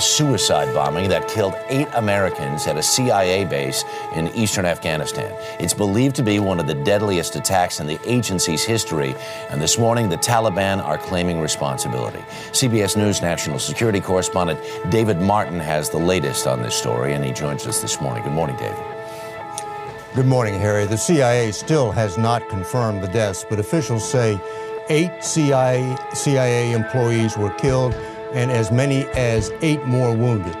suicide bombing that killed eight Americans at a CIA base in eastern Afghanistan. It's believed to be one of the deadliest attacks in the agency's history, and this morning the Taliban are claiming responsibility. CBS News national security correspondent David Martin has the latest on this story, and he joins us this morning. Good morning, David. Good morning, Harry. The CIA still has not confirmed the deaths, but officials say eight CIA, CIA employees were killed and as many as eight more wounded.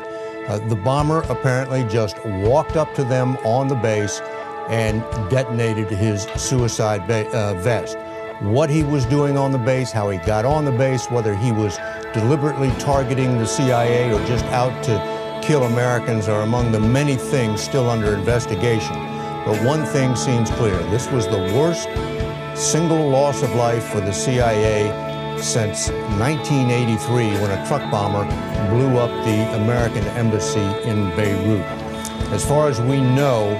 Uh, the bomber apparently just walked up to them on the base and detonated his suicide ba- uh, vest. What he was doing on the base, how he got on the base, whether he was deliberately targeting the CIA or just out to kill Americans are among the many things still under investigation. But one thing seems clear this was the worst single loss of life for the CIA since 1983 when a truck bomber blew up the American embassy in Beirut. As far as we know,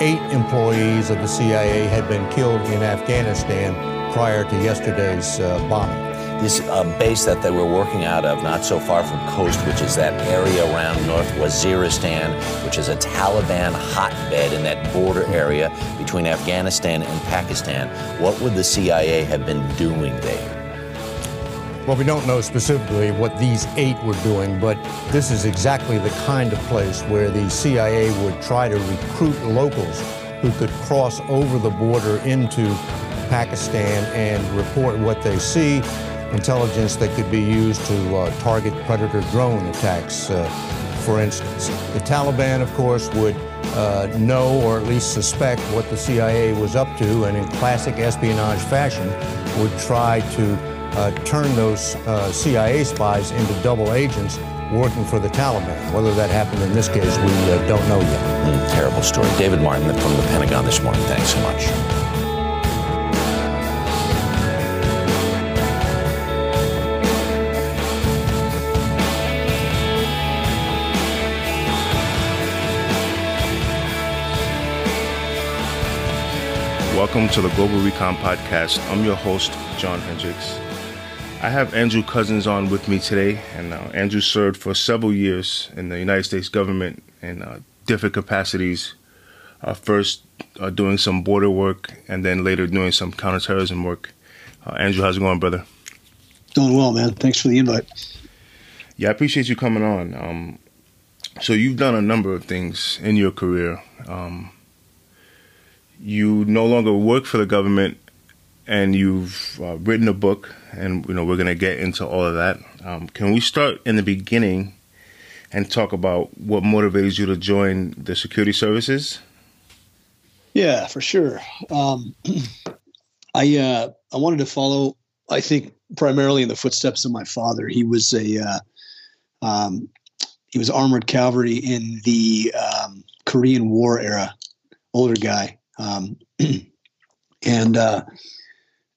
eight employees of the CIA had been killed in Afghanistan prior to yesterday's uh, bombing. This uh, base that they were working out of, not so far from Khost, which is that area around North Waziristan, which is a Taliban hotbed in that border area between Afghanistan and Pakistan. What would the CIA have been doing there? Well, we don't know specifically what these eight were doing, but this is exactly the kind of place where the CIA would try to recruit locals who could cross over the border into Pakistan and report what they see, intelligence that could be used to uh, target predator drone attacks, uh, for instance. The Taliban, of course, would uh, know or at least suspect what the CIA was up to, and in classic espionage fashion, would try to uh, turn those uh, CIA spies into double agents working for the Taliban. Whether that happened in this case, we uh, don't know yet. Mm, terrible story. David Martin from the Pentagon this morning. Thanks so much. Welcome to the Global Recon Podcast. I'm your host, John Hendricks. I have Andrew Cousins on with me today, and uh, Andrew served for several years in the United States government in uh, different capacities. Uh, first, uh, doing some border work, and then later doing some counterterrorism work. Uh, Andrew, how's it going, brother? Doing well, man. Thanks for the invite. Yeah, I appreciate you coming on. Um, so you've done a number of things in your career. Um, you no longer work for the government and you've uh, written a book, and you know we're going to get into all of that. Um, can we start in the beginning and talk about what motivated you to join the security services? Yeah, for sure. Um, I uh, I wanted to follow. I think primarily in the footsteps of my father. He was a uh, um, he was armored cavalry in the um, Korean War era, older guy, um, and uh,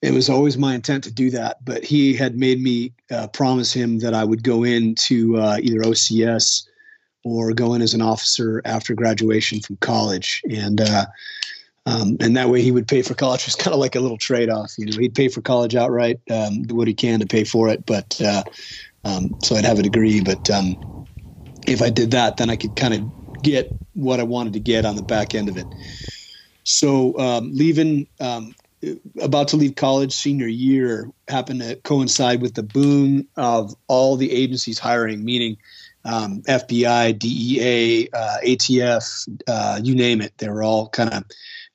it was always my intent to do that, but he had made me uh, promise him that I would go into uh, either OCS or go in as an officer after graduation from college, and uh, um, and that way he would pay for college. It was kind of like a little trade off, you know. He'd pay for college outright, um, do what he can to pay for it, but uh, um, so I'd have a degree. But um, if I did that, then I could kind of get what I wanted to get on the back end of it. So um, leaving um, about to leave college senior year happened to coincide with the boom of all the agencies hiring, meaning um, FBI, DEA, uh, ATF, uh, you name it. They were all kind of,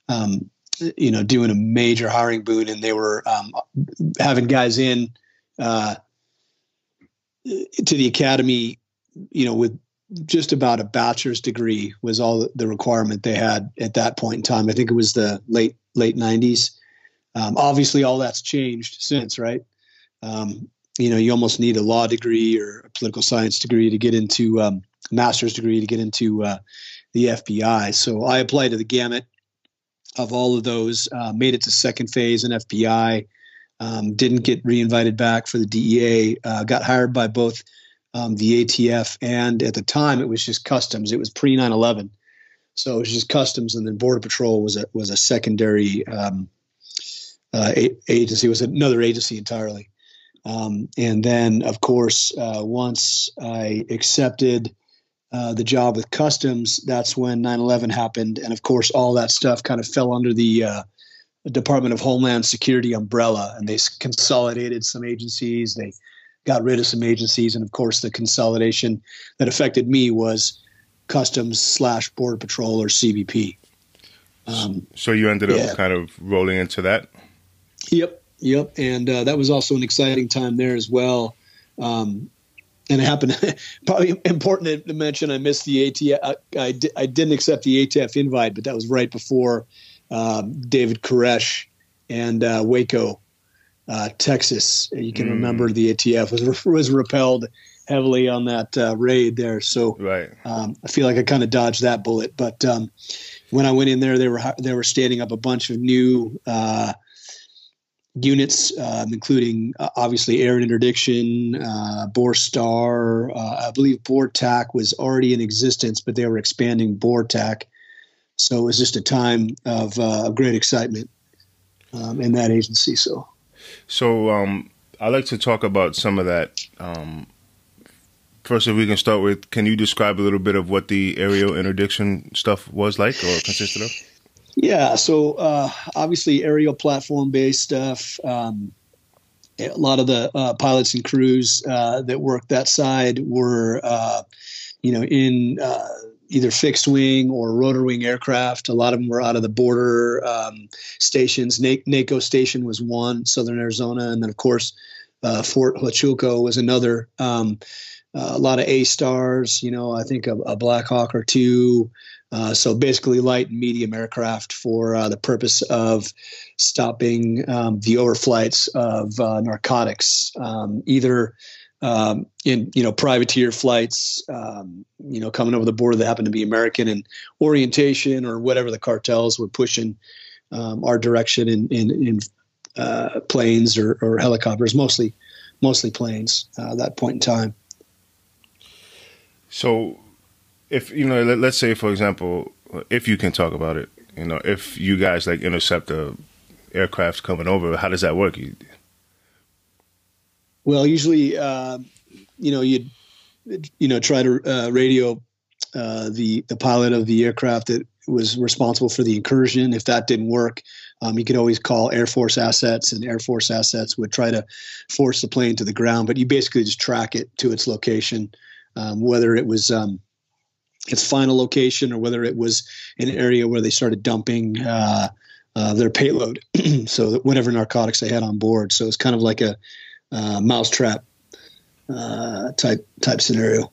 um, you know, doing a major hiring boom, and they were um, having guys in uh, to the academy, you know, with just about a bachelor's degree was all the requirement they had at that point in time. I think it was the late late '90s um, obviously, all that's changed since, right? Um, you know, you almost need a law degree or a political science degree to get into um, master's degree to get into uh, the FBI. So I applied to the gamut of all of those, uh, made it to second phase in FBI, um, didn't get reinvited back for the DEA, uh, got hired by both um, the ATF and at the time it was just customs. It was pre 9 11. So it was just customs, and then Border Patrol was a was a secondary um, uh, agency. It was another agency entirely. Um, and then, of course, uh, once I accepted uh, the job with Customs, that's when 9 11 happened. And of course, all that stuff kind of fell under the uh, Department of Homeland Security umbrella, and they consolidated some agencies. They got rid of some agencies. And of course, the consolidation that affected me was Customs slash Border Patrol or CBP. Um, so you ended up yeah. kind of rolling into that? Yep. Yep. And uh, that was also an exciting time there as well. Um, and it happened, probably important to mention, I missed the ATF. I, I, I, didn't accept the ATF invite, but that was right before um, David Koresh and uh, Waco, uh, Texas. You can mm. remember the ATF was, was repelled heavily on that uh, raid there. So right. um, I feel like I kind of dodged that bullet. But um, when I went in there, they were they were standing up a bunch of new uh, units, um, including uh, obviously air interdiction, uh, BORSTAR. Uh, I believe BORTAC was already in existence, but they were expanding BORTAC. So it was just a time of uh, great excitement um, in that agency. So, so um, I like to talk about some of that um, First, if we can start with, can you describe a little bit of what the aerial interdiction stuff was like or consisted of? Yeah, so uh, obviously aerial platform based stuff. Um, a lot of the uh, pilots and crews uh, that worked that side were, uh, you know, in uh, either fixed wing or rotor wing aircraft. A lot of them were out of the border um, stations. Naco station was one, Southern Arizona, and then of course uh, Fort Huachuca was another. Um, a lot of A stars, you know, I think a, a Black Hawk or two. Uh, so basically, light and medium aircraft for uh, the purpose of stopping um, the overflights of uh, narcotics, um, either um, in you know privateer flights, um, you know, coming over the border that happen to be American in orientation or whatever the cartels were pushing um, our direction in in, in uh, planes or, or, helicopters, mostly mostly planes. Uh, at that point in time. So, if you know, let, us say for example, if you can talk about it, you know, if you guys like intercept a aircraft coming over, how does that work? Well, usually, uh, you know, you you know try to uh, radio uh, the the pilot of the aircraft that was responsible for the incursion. If that didn't work, um, you could always call Air Force assets, and Air Force assets would try to force the plane to the ground. But you basically just track it to its location um, whether it was um, its final location or whether it was an area where they started dumping uh, uh, their payload, so that whatever narcotics they had on board. So it's kind of like a uh, mousetrap uh, type type scenario.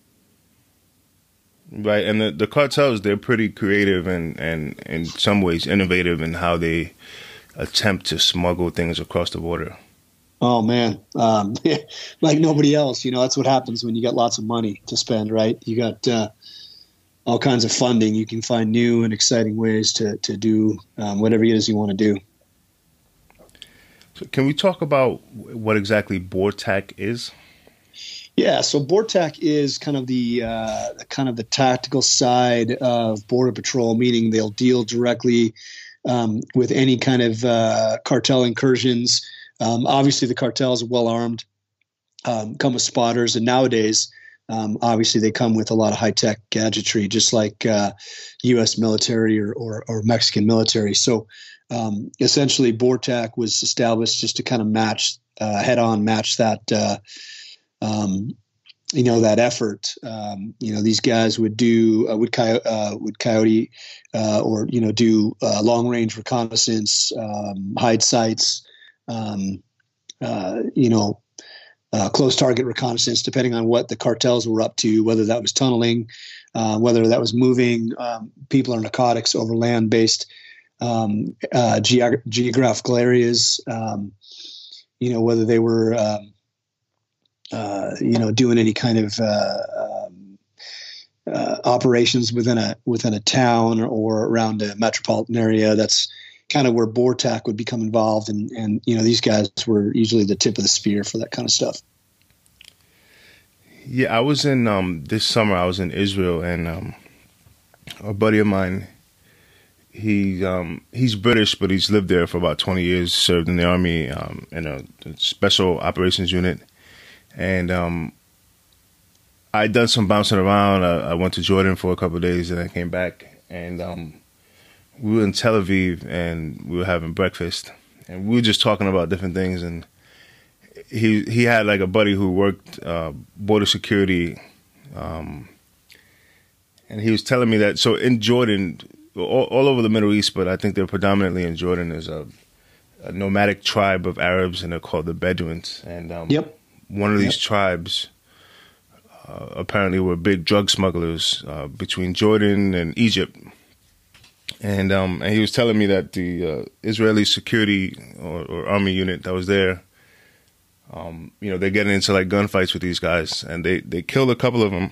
Right, and the, the cartels they're pretty creative and and in some ways innovative in how they attempt to smuggle things across the border. Oh man, um, like nobody else. You know, that's what happens when you got lots of money to spend, right? You got uh, all kinds of funding. You can find new and exciting ways to to do um, whatever it is you want to do. So, can we talk about what exactly BORTAC is? Yeah, so BORTAC is kind of the uh, kind of the tactical side of Border Patrol, meaning they'll deal directly um, with any kind of uh, cartel incursions um, obviously, the cartels are well armed, um, come with spotters, and nowadays, um, obviously, they come with a lot of high tech gadgetry, just like uh, U.S. military or, or, or, Mexican military. So, um, essentially, BORTAC was established just to kind of match, uh, head on match that. Uh, um, you know that effort. Um, you know these guys would do uh, would coyote, uh, would coyote uh, or you know do long range reconnaissance, um, hide sites, um, you know, uh, close target reconnaissance, depending on what the cartels were up to, whether that was tunneling, uh, whether that was moving um, people or narcotics over land based um, uh, geog- geographical areas, um, you know, whether they were, um, uh, you know, doing any kind of uh, um, operations within a within a town or around a metropolitan area. That's kind of where BORTAC would become involved, and and you know these guys were usually the tip of the spear for that kind of stuff. Yeah, I was in um, this summer. I was in Israel, and um, a buddy of mine, he um, he's British, but he's lived there for about 20 years. Served in the army um, in a special operations unit, and um, I done some bouncing around. I, I, went to Jordan for a couple days, and I came back, and um, we were in Tel Aviv, and we were having breakfast, and we were just talking about different things, and he he had like a buddy who worked uh, border security. Um, and he was telling me that so in Jordan, all, all, over the Middle East, but I think they're predominantly in Jordan. Is a, a nomadic tribe of Arabs, and they're called the Bedouins. And um, yep. one of these yep. tribes uh, apparently were big drug smugglers uh, between Jordan and Egypt. And um, and he was telling me that the uh, Israeli security or, or, army unit that was there, um, you know, they're getting into like gunfights with these guys, and they they killed a couple of them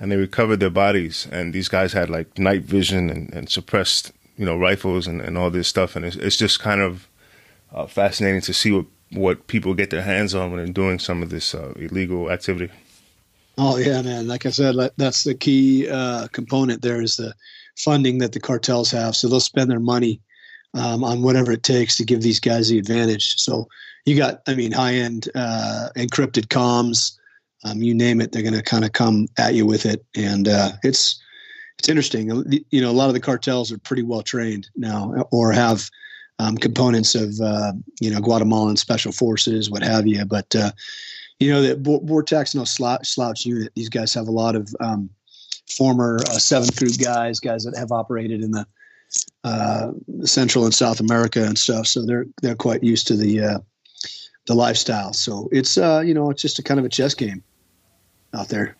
and they recovered their bodies. And these guys had like night vision and, and suppressed, you know, rifles and, and all this stuff. And it's, it's just kind of uh, fascinating to see what, what people get their hands on when they're doing some of this uh, illegal activity. Oh yeah, man! Like I said, that's the key uh, component. There is the funding that the cartels have, so they'll spend their money um, on whatever it takes to give these guys the advantage. So you got, I mean, high end uh, encrypted comms, um, you name it, they're going to kind of come at you with it, and uh, it's it's interesting. You know, a lot of the cartels are pretty well trained now, or have um, components of uh, you know Guatemalan special forces, what have you. But uh, you know that BORTAC no slouch, slouch unit. These guys have a lot of um, former uh, seventh group guys, guys that have operated in the uh, Central and South America and stuff. So they're they're quite used to the uh, the lifestyle. So it's uh, you know it's just a kind of a chess game out there.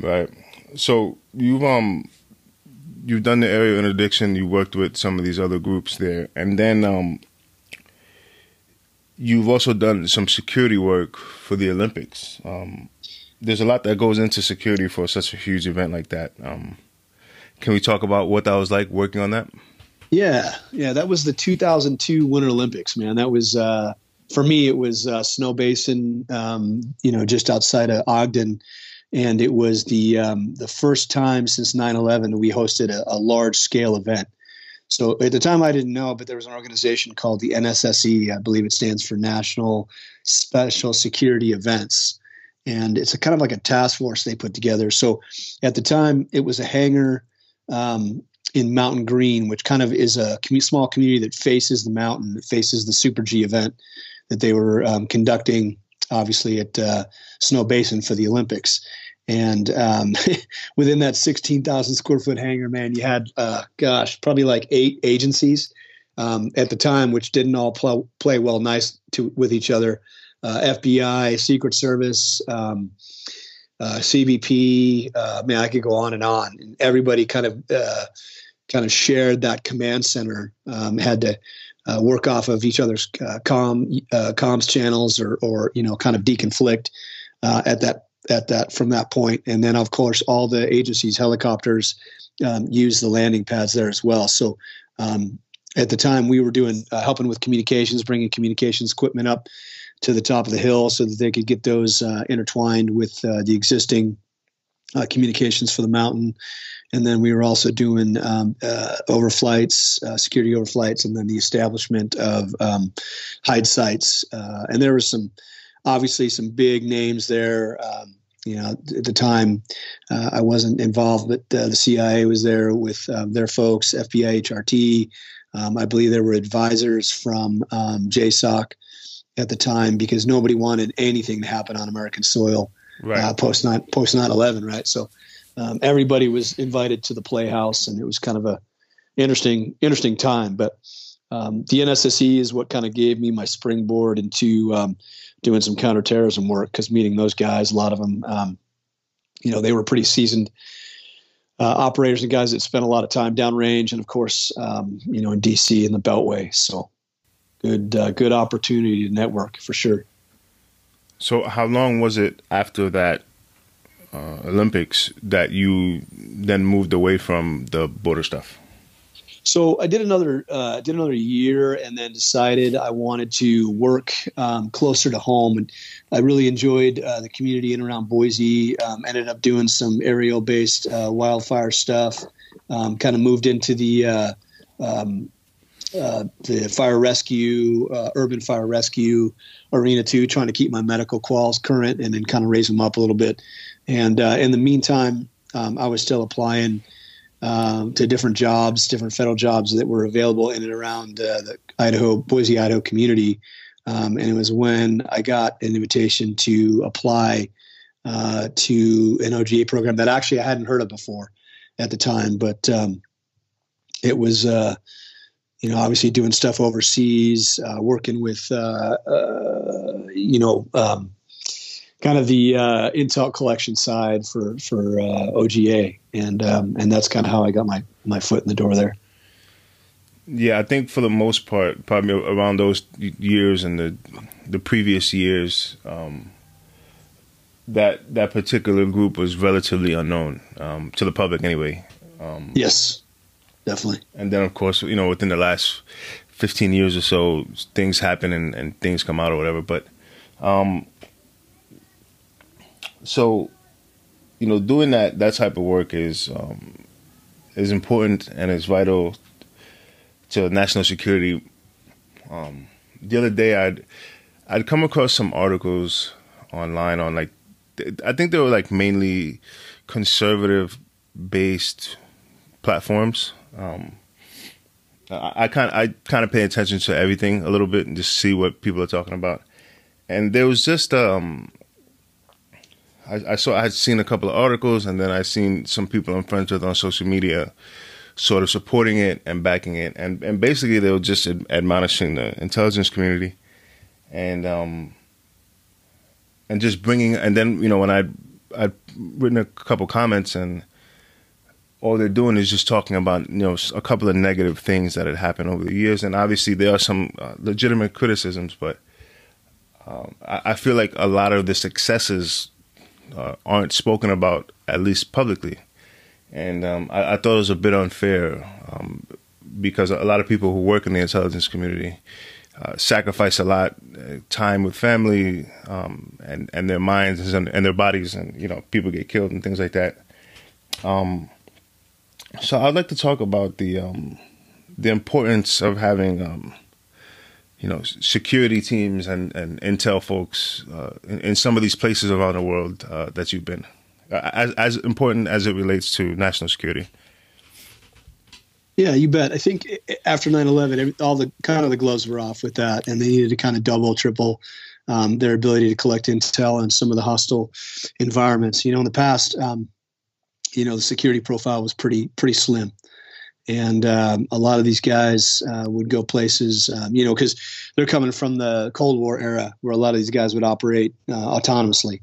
Right. So you've um you've done the area interdiction. You worked with some of these other groups there, and then um you've also done some security work for the Olympics. Um, there's a lot that goes into security for such a huge event like that. Um, can we talk about what that was like working on that? Yeah, yeah, that was the 2002 Winter Olympics, man. That was uh, for me, it was uh, Snowbasin, um, you know, just outside of Ogden, and it was the um, the first time since 9/11 we hosted a, a, large scale event. So at the time, I didn't know, but there was an organization called the NSSE. I believe it stands for National Special Security Events, and it's a kind of like a task force they put together. So at the time, it was a hangar. Um, in Mountain Green, which kind of is a small community that faces the mountain, that faces the Super G event that they were um, conducting, obviously at uh, Snowbasin for the Olympics. And um, within that 16,000 square foot hangar, man, you had, uh, gosh, probably like eight agencies um, at the time, which didn't all pl- play well nice to with each other. Uh, FBI, Secret Service, um, uh, CBP. Uh, man, I could go on and on. And everybody kind of kind of shared that command center. Um, had to uh, work off of each other's uh, com uh, comms channels or or you know kind of deconflict at that at that from that point and then of course all the agencies helicopters um, use the landing pads there as well so um, at the time we were doing helping with communications bringing communications equipment up to the top of the hill so that they could get those uh, intertwined with the existing communications for the mountain and then we were also doing um, uh, overflights, uh, security overflights, and then the establishment of um, hide sites. Uh, and there was some, obviously, some big names there. Um, you know, at the time, uh, I wasn't involved, but uh, the CIA was there with um, their folks, FBI, HRT. Um, I believe there were advisors from um, JSOC at the time because nobody wanted anything to happen on American soil right. Uh, post nine post nine eleven, right? So um, everybody was invited to the playhouse, and it was kind of a interesting interesting time. But um, the NSSE is what kind of gave me my springboard into um, doing some counterterrorism work because meeting those guys, a lot of them, um, you know, they were pretty seasoned uh, operators and guys that spent a lot of time downrange, and of course, um, you know, in DC in the Beltway. So good uh, good opportunity to network for sure. So, how long was it after that uh, Olympics that you then moved away from the border stuff? So I did another uh, did another year, and then decided I wanted to work um, closer to home, and I really enjoyed uh, the community in and around Boise. Um, ended up doing some aerial based uh, wildfire stuff um, kind of moved into the uh, um, uh, the fire rescue, uh, urban fire rescue arena too, trying to keep my medical quals current and then kind of raise them up a little bit. And uh, in the meantime, um, I was still applying um, to different jobs, different federal jobs that were available in and around uh, the Idaho, Boise, Idaho community. Um, and it was when I got an invitation to apply uh, to an OGA program that actually I hadn't heard of before at the time, but um, it was, uh, you know, obviously doing stuff overseas, uh, working with, uh, uh, you know, um, kind of the uh, intel collection side for for OGA, and um, and that's kind of how I got my my foot in the door there. Yeah, I think for the most part, probably around those years and the the previous years, um, that that particular group was relatively unknown um, to the public anyway. Um, yes, definitely. And then, of course, you know, within the last fifteen years or so, things happen and, and things come out or whatever. But um, so, you know, doing that that type of work is um, is important and is vital to national security. Um, the other day, I'd I'd come across some articles online on like I think they were like mainly conservative based platforms. Um, I, kind I kind of pay attention to everything a little bit and just see what people are talking about. And there was just um, I, I saw I had seen a couple of articles and then I seen some people I'm friends with on social media sort of supporting it and backing it and and basically they were just admonishing the intelligence community and um and just bringing and then you know when I I'd written a couple comments and all they're doing is just talking about you know a couple of negative things that had happened over the years. And obviously there are some uh, legitimate criticisms but um, I, I, feel like a lot of the successes uh, aren't spoken about at least publicly. And um, I, I, thought it was a bit unfair um, because a lot of people who work in the intelligence community uh, sacrifice a lot uh, time with family um, and and their minds and, and, their bodies and you know people get killed and things like that. Um, so I'd like to talk about the um, the importance of having um, you know security teams and, and intel folks uh, in, in, some of these places around the world uh, that you've been as as important as it relates to national security yeah, you bet. I think after 9/11, all the kind of the gloves were off with that, and they needed to kind of double, triple um, their ability to collect intel on some of the hostile environments. You know, in the past, um, you know, the security profile was pretty pretty slim, and um, a lot of these guys uh, would go places, um, you know, because they're coming from the Cold War era, where a lot of these guys would operate uh, autonomously.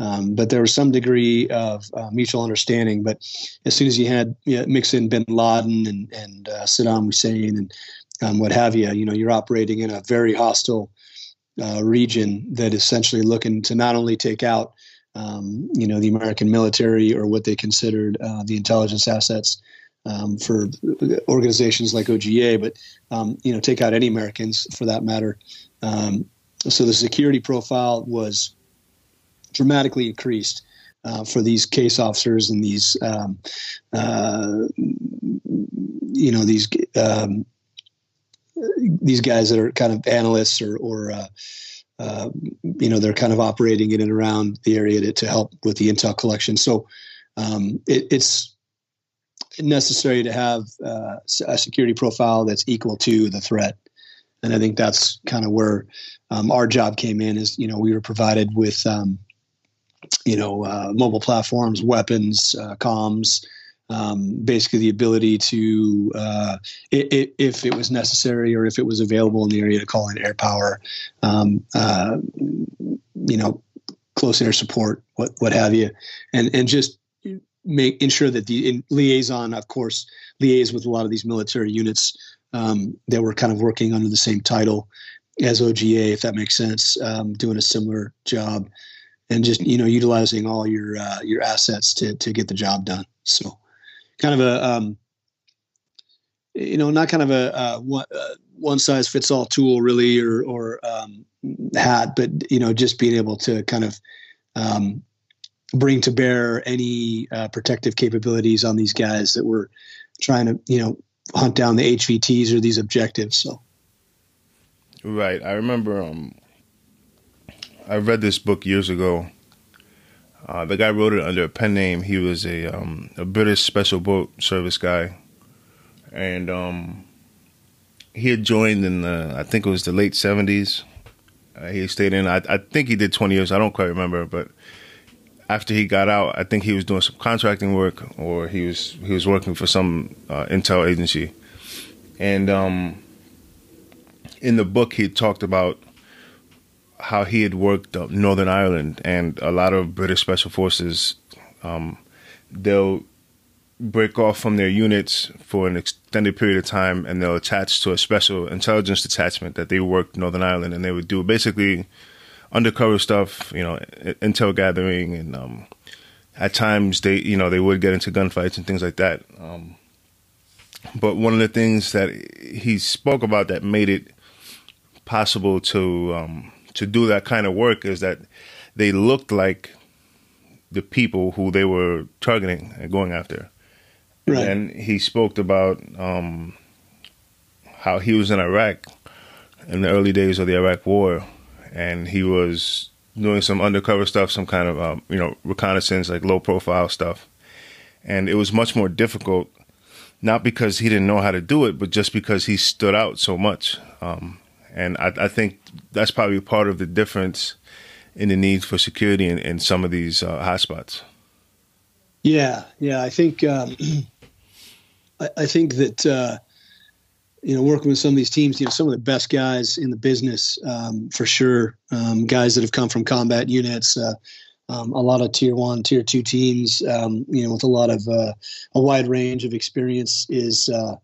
Um, but there was some degree of uh, mutual understanding. But as soon as you had you know, mix in Bin Laden and, and uh, Saddam Hussein and um, what have you, you know, you're operating in a very hostile uh, region that is essentially looking to not only take out, um, you know, the American military or what they considered uh, the intelligence assets um, for organizations like OGA, but um, you know, take out any Americans for that matter. Um, so the security profile was dramatically increased uh, for these case officers and these, um, uh, you know, these um, these guys that are kind of analysts or, or uh, you know, they're kind of operating in and around the area to, to help with the intel collection. So um, it, it's necessary to have uh, a security profile that's equal to the threat. And I think that's kind of where um, our job came in. Is you know we were provided with um, you know, uh, mobile platforms, weapons, uh, comms, um, basically the ability to, uh, it, if it was necessary or if it was available in the area, to call in air power, um, uh, you know, close air support, what what have you, and and just make ensure that the liaison, of course, liaise with a lot of these military units um, that were kind of working under the same title as OGA, if that makes sense, um, doing a similar job and just you know utilizing all your uh, your assets to to get the job done. So, kind of a um, you know not kind of a uh, one, uh, one size fits all tool really or or um, hat, but you know just being able to kind of um, bring to bear any uh, protective capabilities on these guys that were trying to, you know, hunt down the HVTs or these objectives. So, right. I remember um, I read this book years ago. Uh, the guy wrote it under a pen name. He was a um, a British special boat service guy, and um, he had joined in the I think it was the late seventies. Uh, he stayed in. I, I think he did twenty years. I don't quite remember, but after he got out, I think he was doing some contracting work, or he was he was working for some uh, intel agency. And um, in the book, he talked about how he had worked Northern Ireland, and a lot of British special forces, um, they'll break off from their units for an extended period of time, and they'll attach to a special intelligence detachment that they worked Northern Ireland, and they would do basically undercover stuff, you know, intel gathering, and um, at times they, you know, they would get into gunfights and things like that. Um, but one of the things that he spoke about that made it possible to um, to do that kind of work is that they looked like the people who they were targeting and going after. Right. And he spoke about um, how he was in Iraq in the early days of the Iraq War, and he was doing some undercover stuff, some kind of um, you know reconnaissance, like low profile stuff, and it was much more difficult, not because he didn't know how to do it, but just because he stood out so much. Um, and I, I, think that's probably part of the difference in the need for security in, in some of these uh, hotspots. Yeah, yeah, I think um, I, I, think that. Uh, you know, working with some of these teams, you know, some of the best guys in the business, um, for sure. Um, guys that have come from combat units, uh, um, a lot of tier one, tier two teams, um, you know, with a lot of uh, a wide range of experience is, uh,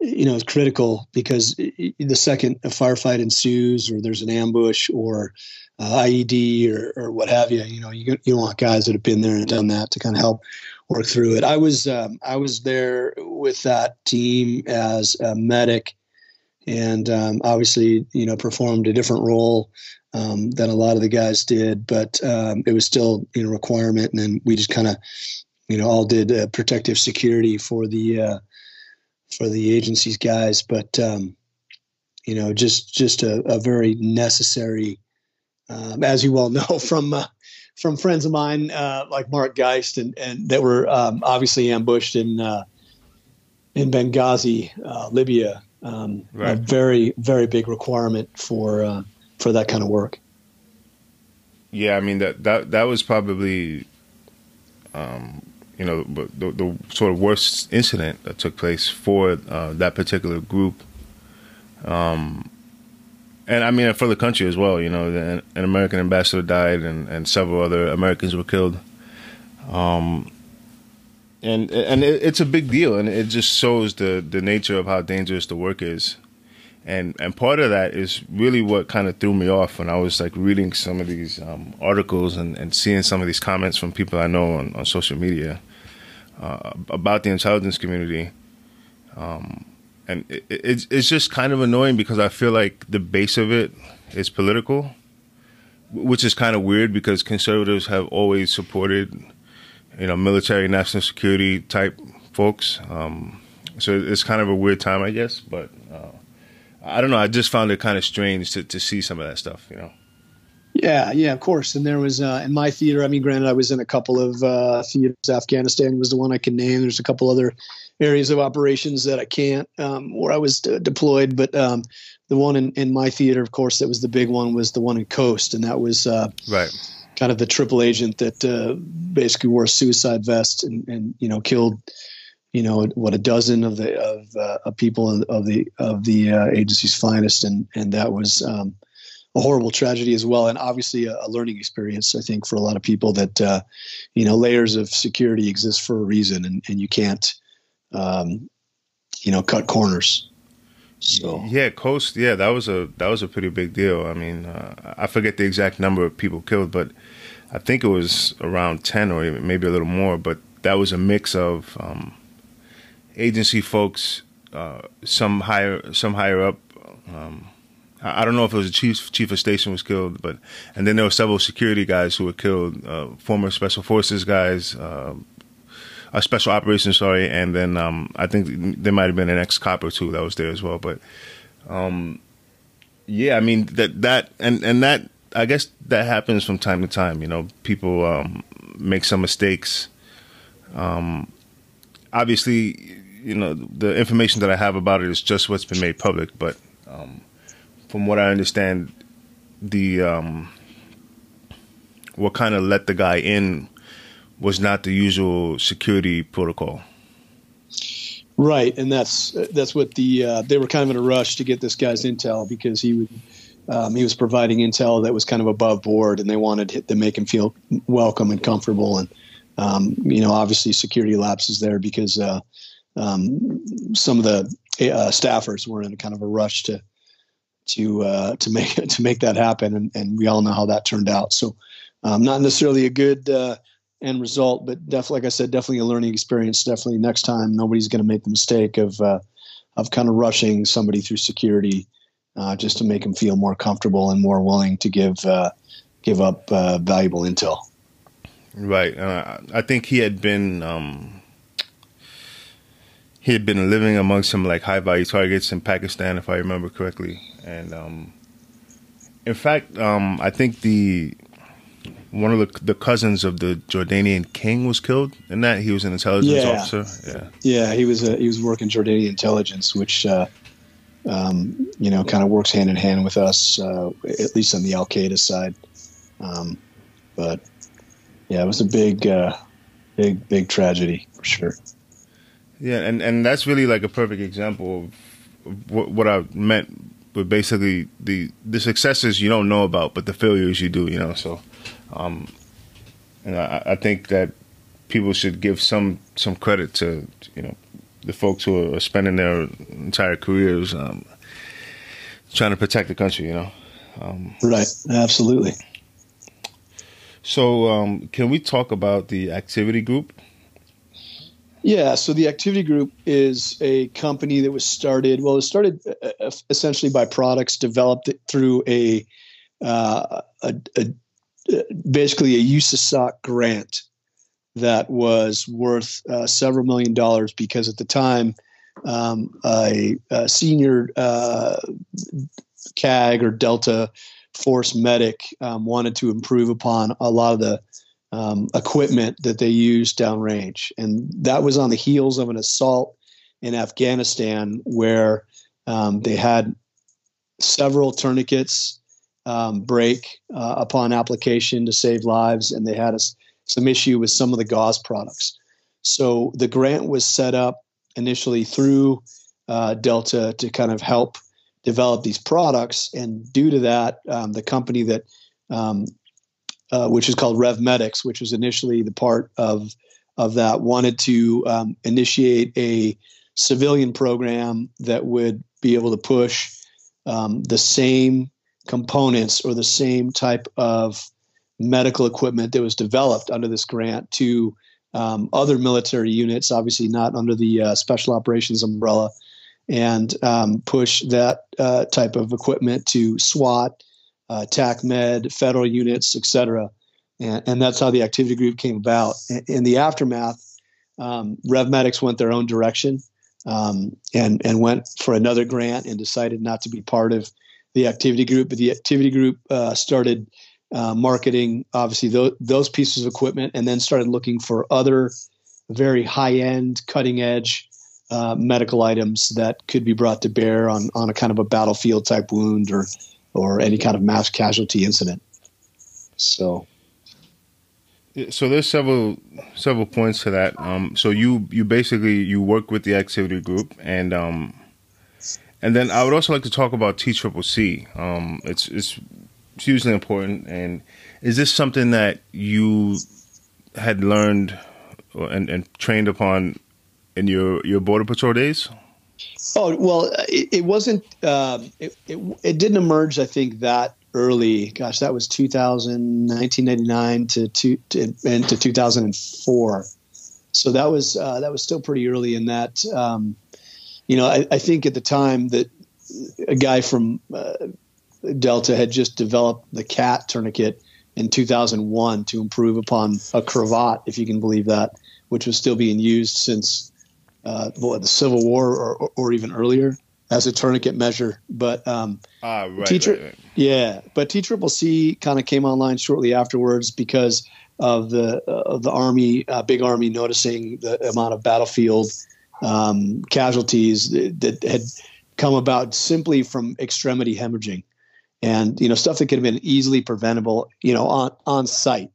you know, is critical because the second a firefight ensues or there's an ambush or uh, IED or, or what have you, you know, you, you want guys that have been there and done that to kind of help work through it. I was um, I was there with that team as a medic, and um, obviously you know performed a different role um, than a lot of the guys did, but um, it was still you know requirement, and then we just kind of you know all did uh, protective security for the uh, for the agency's guys, but um, you know just just a, a very necessary. Um, as you well know from uh, from friends of mine uh, like Mark Geist and, and that were um, obviously ambushed in uh, in Benghazi, uh, Libya. Um, right. A very very big requirement for uh, for that kind of work. Yeah, I mean that that that was probably, um, you know, the, the, sort of worst incident that took place for uh, that particular group. Um, and I mean for the country as well. You know, an, an American ambassador died, and, and several other Americans were killed. Um, and and it, it's a big deal, and it just shows the the nature of how dangerous the work is. And and part of that is really what kind of threw me off when I was like reading some of these um, articles and, and seeing some of these comments from people I know on, on social media uh, about the intelligence community. Um, and it, it's it's just kind of annoying because I feel like the base of it is political, which is kind of weird because conservatives have always supported, you know, military, national security type folks. Um, so it's kind of a weird time, I guess. But uh, I don't know. I just found it kind of strange to to see some of that stuff, you know. Yeah, yeah, of course. And there was uh, in my theater. I mean, granted, I was in a couple of uh, theaters. Afghanistan was the one I can name. There's a couple other areas of operations that I can't um, where I was d- deployed. But um, the one in, in my theater, of course, that was the big one was the one in Khost, and that was uh, right. Kind of the triple agent that uh, basically wore a suicide vest and, and you know killed you know what a dozen of the of, uh, of people of the of the uh, agency's finest, and and that was. Um, a horrible tragedy as well, and obviously a, a, learning experience. I think for a lot of people that uh, you know layers of security exist for a reason, and, and you can't um, you know, cut corners. So yeah, Khost. Yeah, that was a that was a pretty big deal. I mean, uh, I forget the exact number of people killed, but I think it was around ten or maybe a little more. But that was a mix of um, agency folks, uh, some higher some higher up, um, I don't know if it was a chief chief of station was killed, but and then there were several security guys who were killed, uh, former special forces guys, uh, uh, special operations, sorry, and then um, I think there might have been an ex cop or two that was there as well. But um, yeah, I mean that that and and that I guess that happens from time to time. You know, people um, make some mistakes. Um, obviously, you know the information that I have about it is just what's been made public, but um, from what I understand, the um, what kind of let the guy in was not the usual security protocol. Right, and that's that's what the uh, they were kind of in a rush to get this guy's intel because he would um, he was providing intel that was kind of above board, and they wanted to make him feel welcome and comfortable. And um, you know, obviously, security lapses there because uh, um, some of the uh, staffers were in a kind of a rush to to uh, to make to make that happen, and, and we all know how that turned out. So, um, not necessarily a good uh, end result, but definitely, like I said, definitely a learning experience. Definitely, next time, nobody's going to make the mistake of uh, of kind of rushing somebody through security uh, just to make them feel more comfortable and more willing to give uh, give up uh, valuable intel. Right. I think he had been. Um he had been living among some like high value targets in Pakistan, if I remember correctly. And um, in fact, um, I think the one of the, the cousins of the Jordanian king was killed in that. He was an intelligence yeah. officer. Yeah, yeah, he was a, he was working Jordanian intelligence, which uh, um, you know kind of works hand in hand with us, uh, at least on the Al Qaeda side. Um, but yeah, it was a big, uh, big, big tragedy for sure. Yeah, and, and that's really like a perfect example of what, what I meant with basically the the successes you don't know about, but the failures you do. You know, so um, and I, I think that people should give some some credit to you know the folks who are spending their entire careers um, trying to protect the country. You know, um, right? Absolutely. So, um, can we talk about the activity group? Yeah, so the Activity Group is a company that was started. Well, it started uh, uh, essentially by products developed through a, uh, a, a, basically a USASOC grant that was worth uh, several million dollars because at the time um, a, a, senior uh, CAG or Delta Force medic um, wanted to improve upon a lot of the um, equipment that they used downrange. And that was on the heels of an assault in Afghanistan where um, they had several tourniquets um, break uh, upon application to save lives, and they had a, some issue with some of the gauze products. So the grant was set up initially through uh, Delta to kind of help develop these products. And due to that, um, the company that um, uh, which is called RevMedics, which was initially the part of of that, wanted to um, initiate a civilian program that would be able to push um, the same components or the same type of medical equipment that was developed under this grant to um, other military units, obviously not under the uh, special operations umbrella, and um, push that uh, type of equipment to SWAT uh, TACMED, federal units, etc. And, and, that's how the activity group came about. In, in the aftermath, um, RevMedics went their own direction um, and and went for another grant and decided not to be part of the activity group. But the activity group uh, started uh, marketing, obviously those, those pieces of equipment, and then started looking for other very high end, cutting edge. Uh, medical items that could be brought to bear on, on a kind of a battlefield type wound or or any kind of mass casualty incident. So, so there's several several points to that. Um, so you you basically you work with the activity group, and um, and then I would also like to talk about T Triple C. Um, it's it's hugely important, and is this something that you had learned and, and trained upon in your your border patrol days? Oh well, it, it wasn't. Uh, it, it, it didn't emerge. I think that early. Gosh, that was 2000, 1999 to to, to and to 2004. So that was uh, that was still pretty early in that. Um, you know, I, I, think at the time that a guy from uh, Delta had just developed the CAT tourniquet in 2001 to improve upon a cravat, if you can believe that, which was still being used since uh, the Civil War or, or, even earlier as a tourniquet measure. But um, ah, right, teacher, right, right. yeah, but T Triple C kind of came online shortly afterwards because of the uh, of the army, uh, big army, noticing the amount of battlefield um, casualties that, that had come about simply from extremity hemorrhaging and you know stuff that could have been easily preventable you know on on site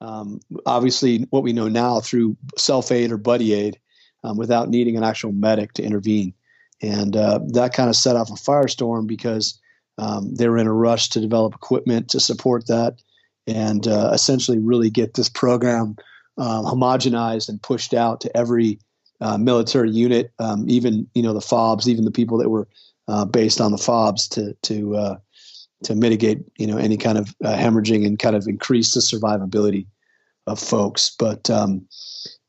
um, obviously what we know now through self aid or buddy aid um, without needing an actual medic to intervene and uh, that kind of set off a firestorm because um, they were in a rush to develop equipment to support that and uh, essentially really get this program um, homogenized and pushed out to every uh, military unit, um, even you know the FOBs, even the people that were uh, based on the FOBs to to uh, to mitigate you know any kind of uh, hemorrhaging and kind of increase the survivability of folks. But um,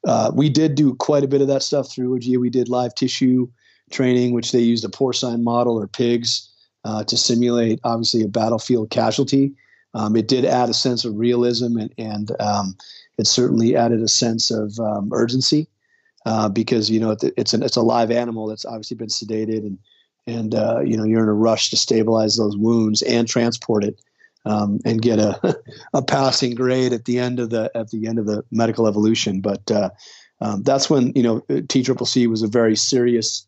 uh, we did do quite a bit of that stuff through OGA. We did live tissue training, which they used a porcine model or pigs uh, to simulate obviously a battlefield casualty. Um, it did add a sense of realism and, and um, it certainly added a sense of um, urgency uh, because you know it's an it's a live animal that's obviously been sedated and and uh, you know you're in a rush to stabilize those wounds and transport it um, and get a a passing grade at the end of the at the end of the medical evolution. But uh, um, that's when you know T Triple C was a very serious,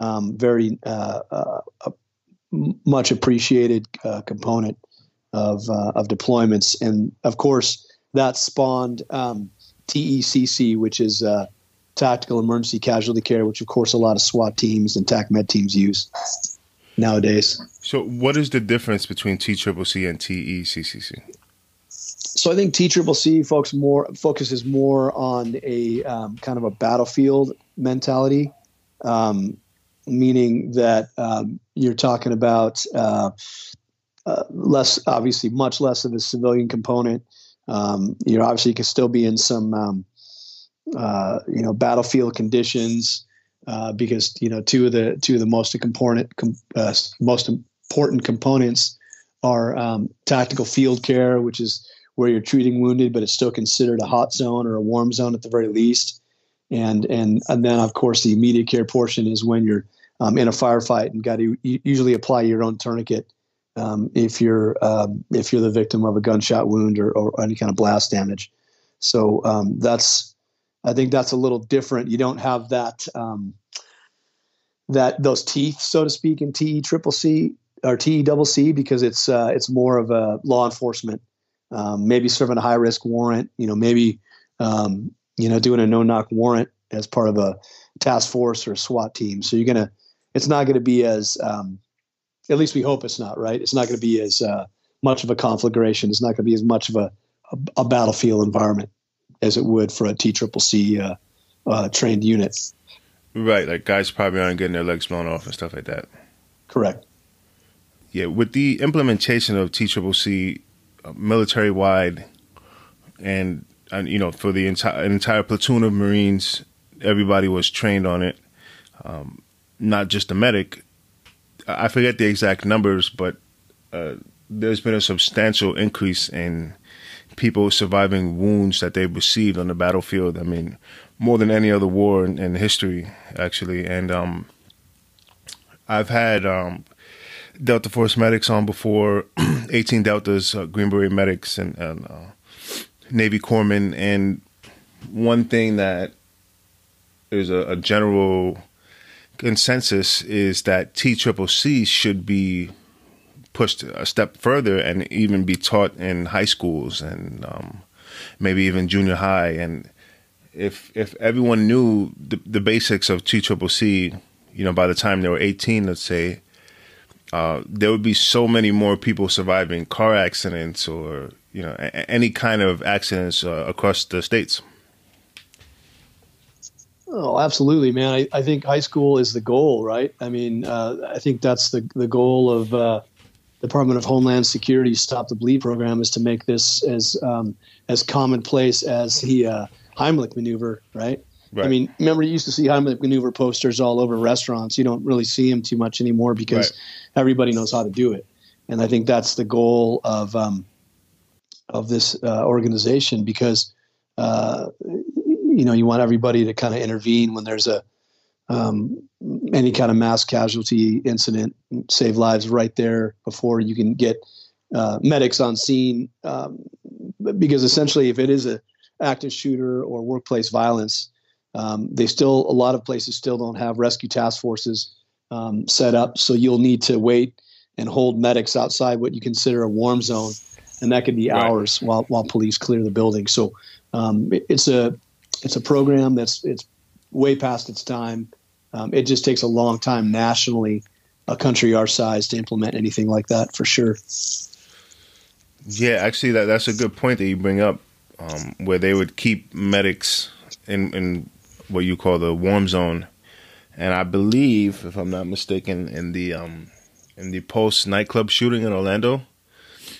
um, very uh, uh, much appreciated uh, component of of deployments, and of course that spawned um, TECC, which is tactical emergency casualty care, which of course a lot of SWAT teams and TAC med teams use nowadays. So, what is the difference between TCCC and TECCC? So, I think TCCC folks more focuses more on a um, kind of a battlefield mentality, um, meaning that um, you're talking about uh, uh, less, obviously, much less of a civilian component. Um, you know, obviously, you can still be in some um, uh, you know battlefield conditions uh, because you know two of the two of the most component com, uh, most important components are um, tactical field care, which is where you're treating wounded, but it's still considered a hot zone or a warm zone at the very least. And and and then of course the immediate care portion is when you're um, in a firefight and got to usually apply your own tourniquet um, if you're um, if you're the victim of a gunshot wound or, or any kind of blast damage. So um, that's I think that's a little different. You don't have that um, that those teeth, so to speak, in TE triple C or TE double C because it's uh, it's more of a law enforcement. Um, maybe serving a high risk warrant. You know, maybe um, you know doing a no knock warrant as part of a task force or a SWAT team. So you're gonna, it's not going to be as, um, at least we hope it's not right. It's not going to be as uh, much of a conflagration. It's not going to be as much of a, a, a battlefield environment as it would for a Triple C uh, uh, trained unit. Right, like guys probably aren't getting their legs blown off and stuff like that. Correct. Yeah, with the implementation of T Triple C uh, military wide, and, and you know for the entire entire platoon of Marines, everybody was trained on it. Um, not just the medic. I forget the exact numbers, but uh, there's been a substantial increase in people surviving wounds that they've received on the battlefield. I mean, more than any other war in, in history, actually. And um, I've had um, Delta Force medics on before, 18 Deltas, uh, Green Beret medics, and, and uh, Navy corpsmen. And one thing that is a, a general consensus is that T Triple C should be pushed a step further and even be taught in high schools and um, maybe even junior high. And if if everyone knew the, the basics of T Triple C, you know, by the time they were 18, let's say, uh, there would be so many more people surviving car accidents or you know a- any kind of accidents uh, across the states. Oh, absolutely, man. I, I think high school is the goal, right? I mean, uh, I think that's the the goal of uh, Department of Homeland Security's Stop the Bleed program is to make this as um, as commonplace as the uh, Heimlich maneuver, right? right? I mean, remember you used to see Heimlich maneuver posters all over restaurants. You don't really see them too much anymore because right. everybody knows how to do it. and I think that's the goal of um, of this uh, organization because uh, you know you want everybody to kind of intervene when there's a um, any kind of mass casualty incident, save lives right there before you can get uh, medics on scene. Um, because essentially, if it is a active shooter or workplace violence, um, they still a lot of places still don't have rescue task forces um, set up. So you'll need to wait and hold medics outside what you consider a warm zone, and that could be right. hours while while police clear the building. So um, it, it's a it's a program that's it's way past its time. Um, it just takes a long time nationally, a country our size, to implement anything like that for sure. Yeah, actually, that that's a good point that you bring up, um, where they would keep medics in in what you call the warm zone, and I believe, if I'm not mistaken, in the um, in the Pulse nightclub shooting in Orlando.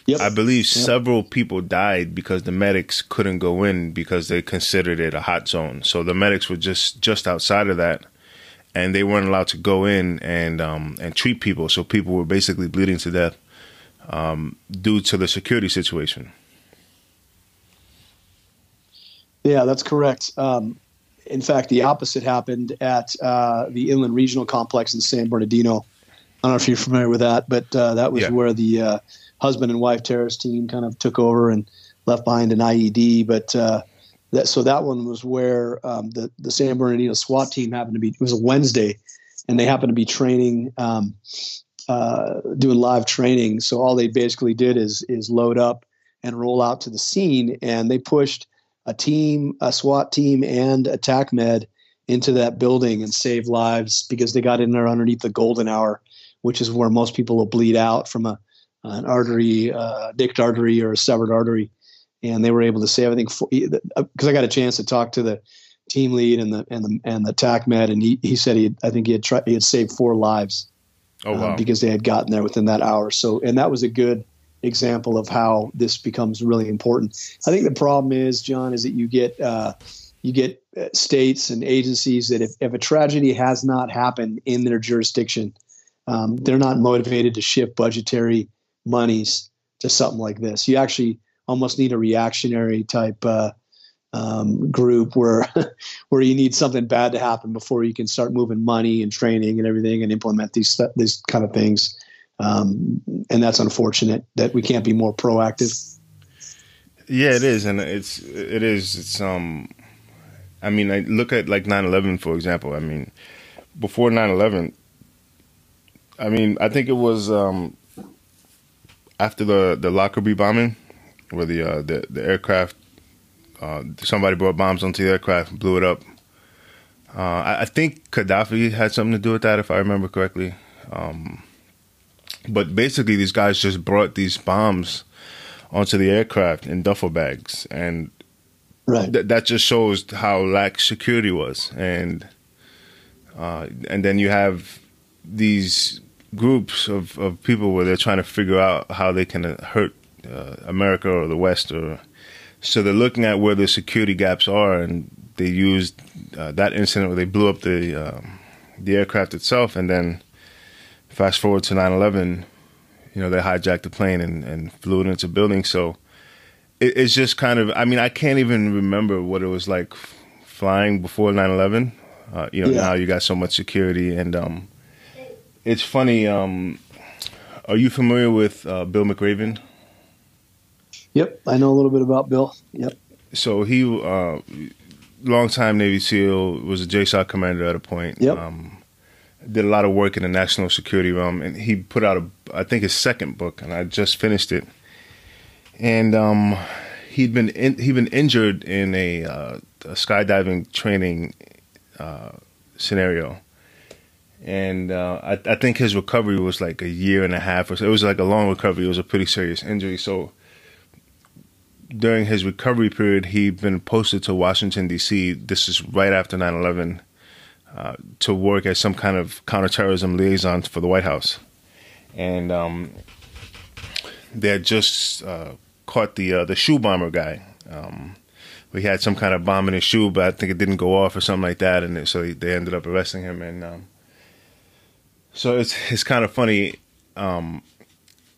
Yep. I believe yep. several people died because the medics couldn't go in because they considered it a hot zone. So the medics were just just outside of that, and they weren't allowed to go in and um, and treat people. So people were basically bleeding to death um, due to the security situation. Yeah, that's correct. Um, in fact, the opposite happened at uh, the Inland Regional Complex in San Bernardino. I don't know if you're familiar with that, but uh, that was yeah. where the uh, husband and wife terrorist team kind of took over and left behind an IED. But uh, that so that one was where um, the the San Bernardino SWAT team happened to be. It was a Wednesday, and they happened to be training, um, uh, doing live training. So all they basically did is is load up and roll out to the scene, and they pushed a team, a SWAT team, and a TAC med into that building and save lives because they got in there underneath the golden hour, which is where most people will bleed out from a an artery, uh, nicked artery, or a severed artery, and they were able to save. I think because I got a chance to talk to the team lead and the and the and the TAC med, and he, he said he had, I think he had tried he had saved four lives. Oh wow! Uh, because they had gotten there within that hour. So and that was a good example of how this becomes really important. I think the problem is, John, is that you get uh, you get uh, states and agencies that if, if a tragedy has not happened in their jurisdiction, um, they're not motivated to shift budgetary monies to something like this. You actually almost need a reactionary type uh, um, group where where you need something bad to happen before you can start moving money and training and everything and implement these these kind of things. Um, and that's unfortunate that we can't be more proactive. Yeah, it is, and it's it is. It's um, I mean, I look at like 9-11, for example. I mean, before 9-11, I mean, I think it was um, after the the Lockerbie bombing, where the uh, the, the aircraft uh, somebody brought bombs onto the aircraft and blew it up. Uh, I, I, think Gaddafi had something to do with that, if I remember correctly. Um, but basically, these guys just brought these bombs onto the aircraft in duffel bags, and right. th- that just shows how lax security was. And uh, and then you have these groups of, of people where they're trying to figure out how they can hurt uh, America or the West, or so they're looking at where the security gaps are, and they used uh, that incident where they blew up the um, the aircraft itself, and then fast forward to 9/11, you know, they hijacked the plane and, and flew it into buildings. So it, it's just kind of, I mean, I can't even remember what it was like flying before 9/11. Uh, you know, yeah. now you got so much security, and um, it's funny. Um, are you familiar with uh, Bill McRaven? Yep, I know a little bit about Bill. Yep. So he, uh, longtime Navy SEAL, was a JSOC commander at a point. Yep. Um, did a lot of work in the national security realm, and he put out a, I think his second book, and I just finished it. And um, he'd been in, he'd been injured in a, uh, a skydiving training uh, scenario, and uh, I, I, think his recovery was like a year and a half or so. It was like a long recovery. It was a pretty serious injury. So during his recovery period, he'd been posted to Washington D.C. This is right after 9/11 uh, to work as some kind of counterterrorism liaison for the White House, and um, they had just uh, caught the uh, the shoe bomber guy. Um, we had some kind of bomb in his shoe, but I think it didn't go off or something like that, and so they ended up arresting him and. Um, so it's it's kind of funny. Um,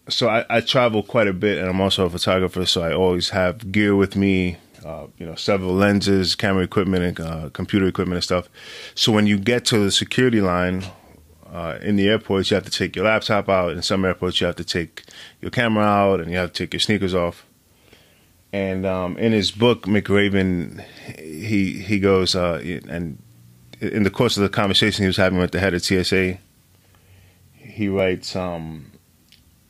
so I, I, travel quite a bit, and I'm also a photographer, so I always have gear with me. Uh, you know, several lenses, camera equipment, and uh, computer equipment and stuff. So when you get to the security line uh, in the airports, you have to take your laptop out. In some airports, you have to take your camera out, and you have to take your sneakers off. And um, in his book, McRaven, he he goes uh, and in the course of the conversation he was having with the head of TSA, he writes, um,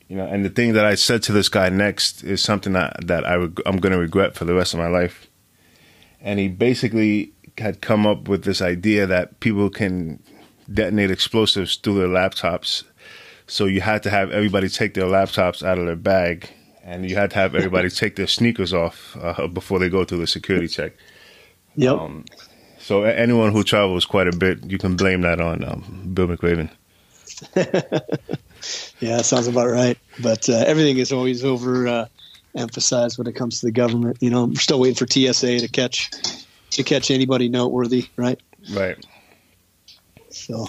you know, and the thing that I said to this guy next is something that that I reg- I'm going to regret for the rest of my life. And he basically had come up with this idea that people can detonate explosives through their laptops. So you had to have everybody take their laptops out of their bag, and you had to have everybody take their sneakers off uh, before they go through the security check. Yep. Um, so anyone who travels quite a bit, you can blame that on um, Bill McRaven. yeah, sounds about right. But uh, everything is always over uh, emphasized when it comes to the government. You know, we're still waiting for TSA to catch to catch anybody noteworthy, right? Right. So.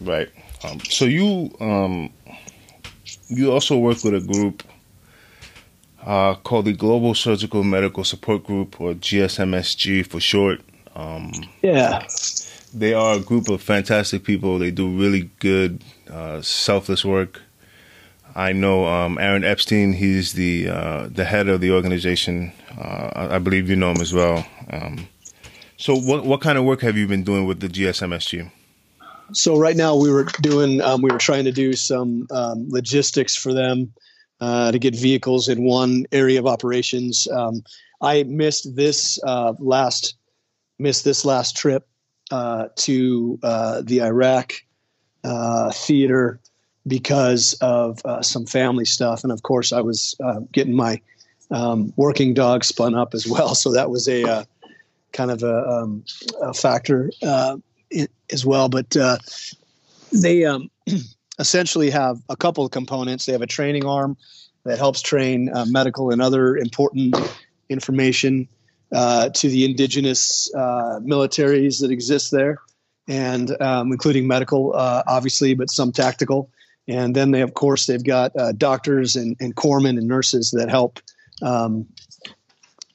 Right. Um, so you um, you also work with a group uh, called the Global Surgical Medical Support Group, or GSMSG for short. Um, yeah. They are a group of fantastic people. They do really good, uh, selfless work. I know um, Aaron Epstein. He's the uh, the head of the organization. Uh, I believe you know him as well. Um, so, what what kind of work have you been doing with the GSMSG? So right now we were doing um, we were trying to do some um, logistics for them uh, to get vehicles in one area of operations. Um, I missed this uh, last missed this last trip uh, to uh, the Iraq uh, theater because of uh, some family stuff, and of course, I was uh, getting my um, working dog spun up as well. So that was a uh, kind of a, um, a factor in, as well. But they um, essentially have a couple of components. They have a training arm that helps train medical and other important information uh, to the indigenous uh, militaries that exist there, and um, including medical, uh, obviously, but some tactical. And then they, of course, they've got uh, doctors and, and corpsmen and nurses that help um,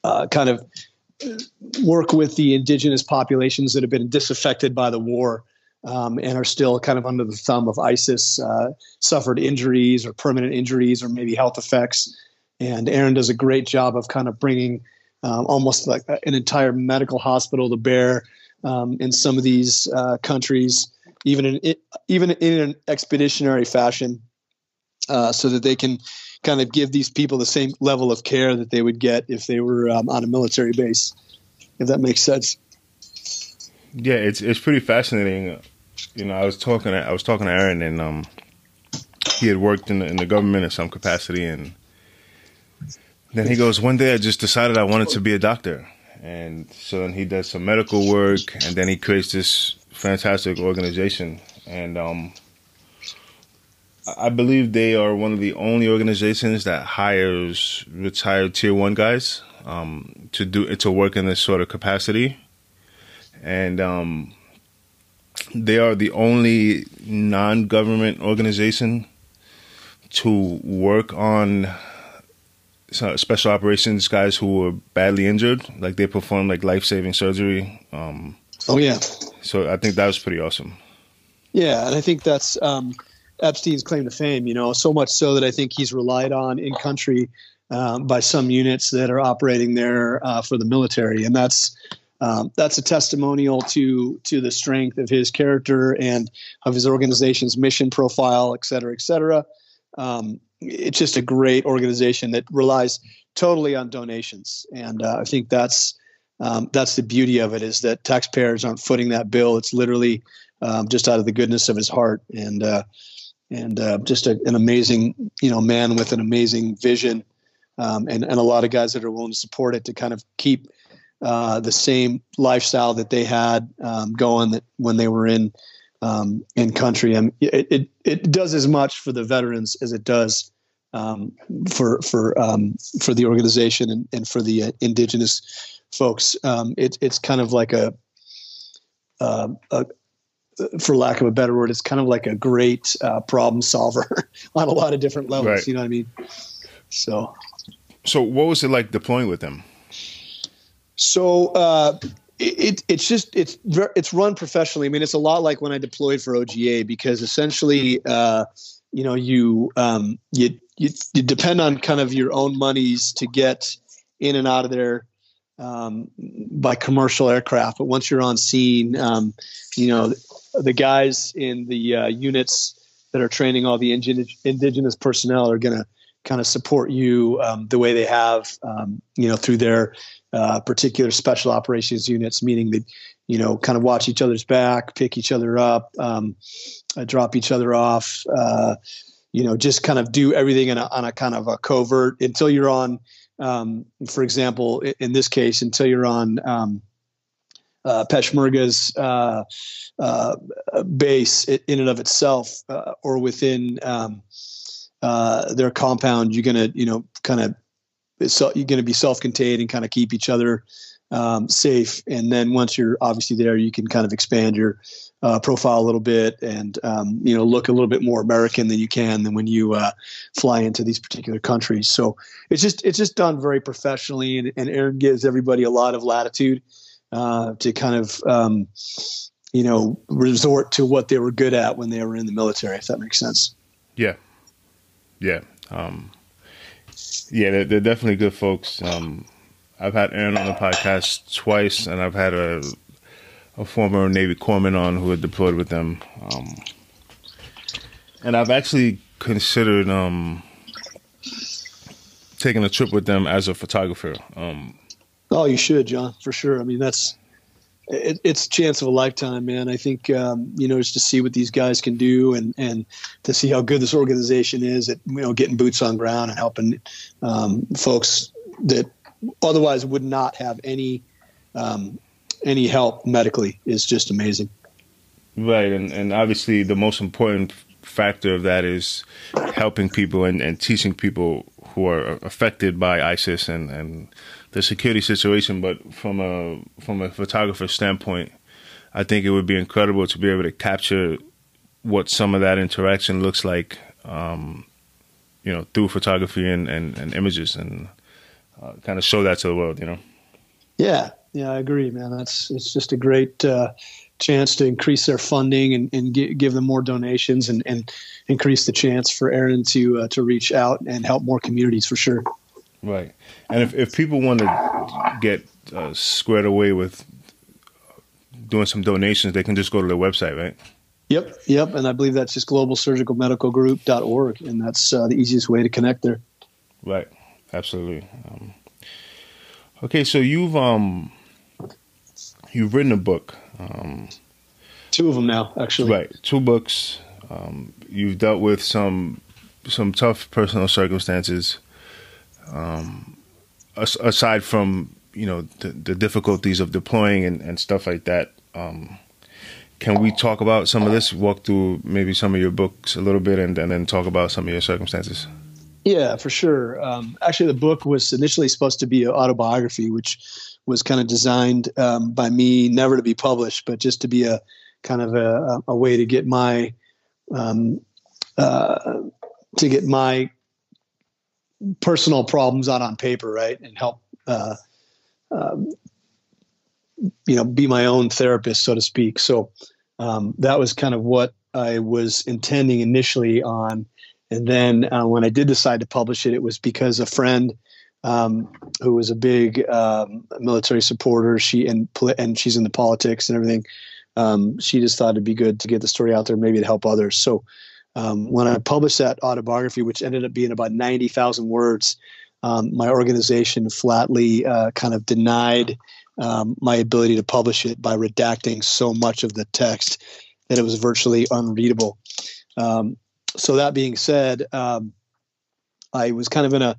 uh, kind of work with the indigenous populations that have been disaffected by the war. Um, and are still kind of under the thumb of ISIS, uh, suffered injuries or permanent injuries or maybe health effects. And Aaron does a great job of kind of bringing um, almost like an entire medical hospital to bear um, in some of these uh, countries, even in even in an expeditionary fashion, uh, so that they can kind of give these people the same level of care that they would get if they were um, on a military base. If that makes sense. Yeah, it's it's pretty fascinating. You know, I was talking to, I was talking to Aaron, and um, he had worked in the, in the government in some capacity, and then he goes, one day I just decided I wanted to be a doctor. And so then he does some medical work and then he creates this fantastic organization. And um, I believe they are one of the only organizations that hires retired tier one guys um, to do to work in this sort of capacity. And um, they are the only non government organization to work on special operations guys who were badly injured, like they performed like life saving surgery. Um, oh yeah. So I think that was pretty awesome. Yeah, and I think that's um, Epstein's claim to fame. You know, so much so that I think he's relied on in country um, by some units that are operating there uh, for the military, and that's. Um, that's a testimonial to to the strength of his character and of his organization's mission profile, et cetera, et cetera. Um, it's just a great organization that relies totally on donations, and uh, I think that's um, that's the beauty of it is that taxpayers aren't footing that bill. It's literally um, just out of the goodness of his heart, and uh, and uh, just a, an amazing you know man with an amazing vision, um, and and a lot of guys that are willing to support it to kind of keep uh, the same lifestyle that they had um, going that when they were in um, in country. And it, it, it does as much for the veterans as it does um, for for um, for the organization and, and for the uh, indigenous folks. Um, it, it's kind of like a, uh, a for lack of a better word, it's kind of like a great uh, problem solver on a lot of different levels. Right. You know what I mean? So, so what was it like deploying with them? So uh, it, it's just it's it's run professionally. I mean, it's a lot like when I deployed for OGA because essentially, uh, you know, you um, you, you you depend on kind of your own monies to get in and out of there um, by commercial aircraft. But once you're on scene, um, you know, the guys in the uh, units that are training all the indigenous personnel are going to kind of support you um, the way they have, um, you know, through their uh, particular special operations units, meaning that, you know, kind of watch each other's back, pick each other up, um, uh, drop each other off, uh, you know, just kind of do everything a, on a kind of a covert until you're on, um, for example, in this case, until you're on um, uh, Peshmerga's uh, uh, base in and of itself, uh, or within um, uh, their compound, you're gonna, you know, kind of, so you're gonna be self-contained and kind of keep each other um, safe. And then once you're obviously there, you can kind of expand your uh, profile a little bit and um, you know look a little bit more American than you can than when you uh, fly into these particular countries. So it's just it's just done very professionally, and, and Aaron gives everybody a lot of latitude uh, to kind of um, you know resort to what they were good at when they were in the military. If that makes sense. Yeah, yeah, um, yeah. They're, they're, definitely good folks. Um, I've had Aaron on the podcast twice, and I've had a a former Navy corpsman on who had deployed with them. Um, and I've actually considered um, taking a trip with them as a photographer. Um, oh, you should, John, for sure. I mean, that's it, it's a chance of a lifetime, man. I think um, you know just to see what these guys can do and and to see how good this organization is at you know getting boots on ground and helping um, folks that otherwise would not have any um, any help medically is just amazing. Right, and and obviously the most important factor of that is helping people and, and teaching people who are affected by ISIS and, and the security situation. But from a from a photographer standpoint, I think it would be incredible to be able to capture what some of that interaction looks like, um, you know, through photography and, and, and images, and uh, kind of show that to the world. You know. Yeah, yeah, I agree, man. That's it's just a great uh, chance to increase their funding and, and give them more donations and, and increase the chance for Aaron to uh, to reach out and help more communities for sure. Right, and if if people want to get uh, squared away with doing some donations, they can just go to their website, right? Yep, yep, and I believe that's just globalsurgicalmedicalgroup.org, and that's uh, the easiest way to connect there. Right, absolutely. Um, okay, so you've um you've written a book. Um, two of them now, actually. Right, two books. Um, you've dealt with some some tough personal circumstances. Um, aside from you know the, the, difficulties of deploying and, and stuff like that, um, can we talk about some of this? Walk through maybe some of your books a little bit, and, and then talk about some of your circumstances. Yeah, for sure. Um, actually, the book was initially supposed to be an autobiography, which was kind of designed um, by me never to be published, but just to be a kind of a, a way to get my um, uh, to get my personal problems out on paper, right, and help uh, um, you know be my own therapist, so to speak. So um, that was kind of what I was intending initially on, and then uh, when I did decide to publish it, it was because a friend um, who was a big um, military supporter. She and and she's in the politics and everything. Um, she just thought it'd be good to get the story out there, maybe to help others. So um, when I published that autobiography, which ended up being about ninety thousand words, um, my organization flatly uh, kind of denied um, my ability to publish it by redacting so much of the text that it was virtually unreadable. so that being said. Um, I was kind of in a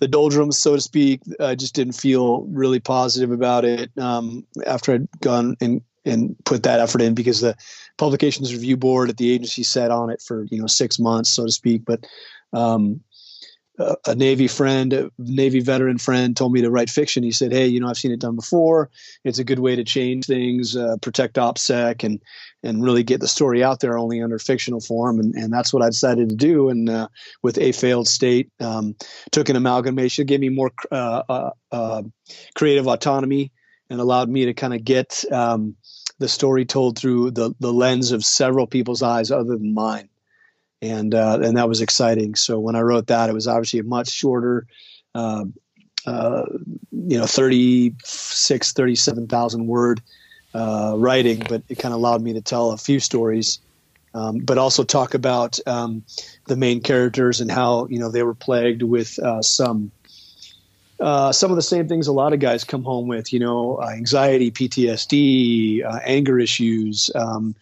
the doldrums, so to speak. I just didn't feel really positive about it um, after I'd gone and and put that effort in because the publications review board at the agency sat on it for you know six months, so to speak. But um, a Navy friend, a Navy veteran friend, told me to write fiction. He said, "Hey, you know, I've seen it done before. It's a good way to change things, uh, protect OPSEC, and and really get the story out there only under fictional form." And and that's what I decided to do. And uh, with a failed state, um, took an amalgamation, gave me more uh, uh, uh, creative autonomy, and allowed me to kind of get um, the story told through the the lens of several people's eyes other than mine and uh, and that was exciting. So when I wrote that, it was obviously a much shorter, uh, uh, you know, 36, 37,000 word uh, writing, but it kind of allowed me to tell a few stories, um, but also talk about um, the main characters and how you know they were plagued with uh, some. Uh, some of the same things a lot of guys come home with, you know, anxiety, PTSD, anger issues, um,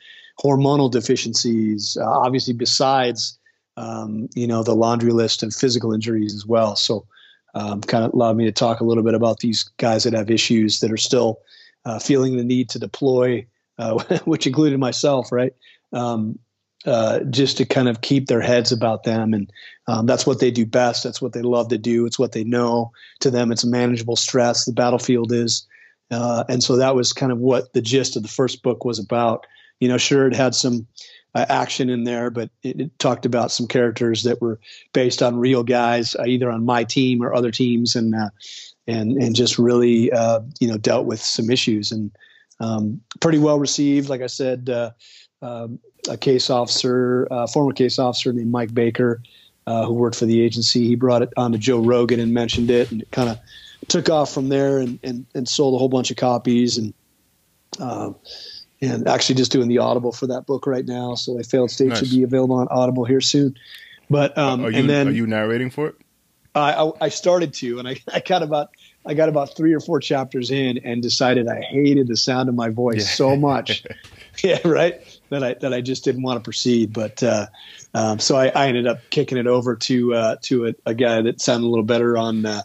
hormonal deficiencies, uh, obviously besides um, you know the laundry list of physical injuries as well. So um, kind of allowed me to talk a little bit about these guys that have issues that are still uh, feeling the need to deploy, uh, which included myself, right? Um, uh, just to kind of keep their heads about them, and um, that's what they do best. That's what they love to do. It's what they know. To them, it's manageable stress. The battlefield is, uh, and so that was kind of what the gist of the first book was about you know, sure, it had some uh, action in there, but it, it, talked about some characters that were based on real guys, uh, either on my team or other teams, and uh, and and just really uh, you know dealt with some issues and um, pretty well received. Like I said, uh, um, a case officer, a former case officer named Mike Baker, uh, who worked for the agency, he brought it on to Joe Rogan and mentioned it, and it kind of took off from there and, and and sold a whole bunch of copies and and actually just doing the Audible for that book right now. So a failed state nice. should be available on Audible here soon. But um, are you, and then are you narrating for it? I, I started to, and I, I got about I got about three or four chapters in, and decided I hated the sound of my voice yeah. so much. yeah, right. That I that I just didn't want to proceed. But uh, um, so I, I, ended up kicking it over to uh, to a, a, guy that sounded a little better on uh,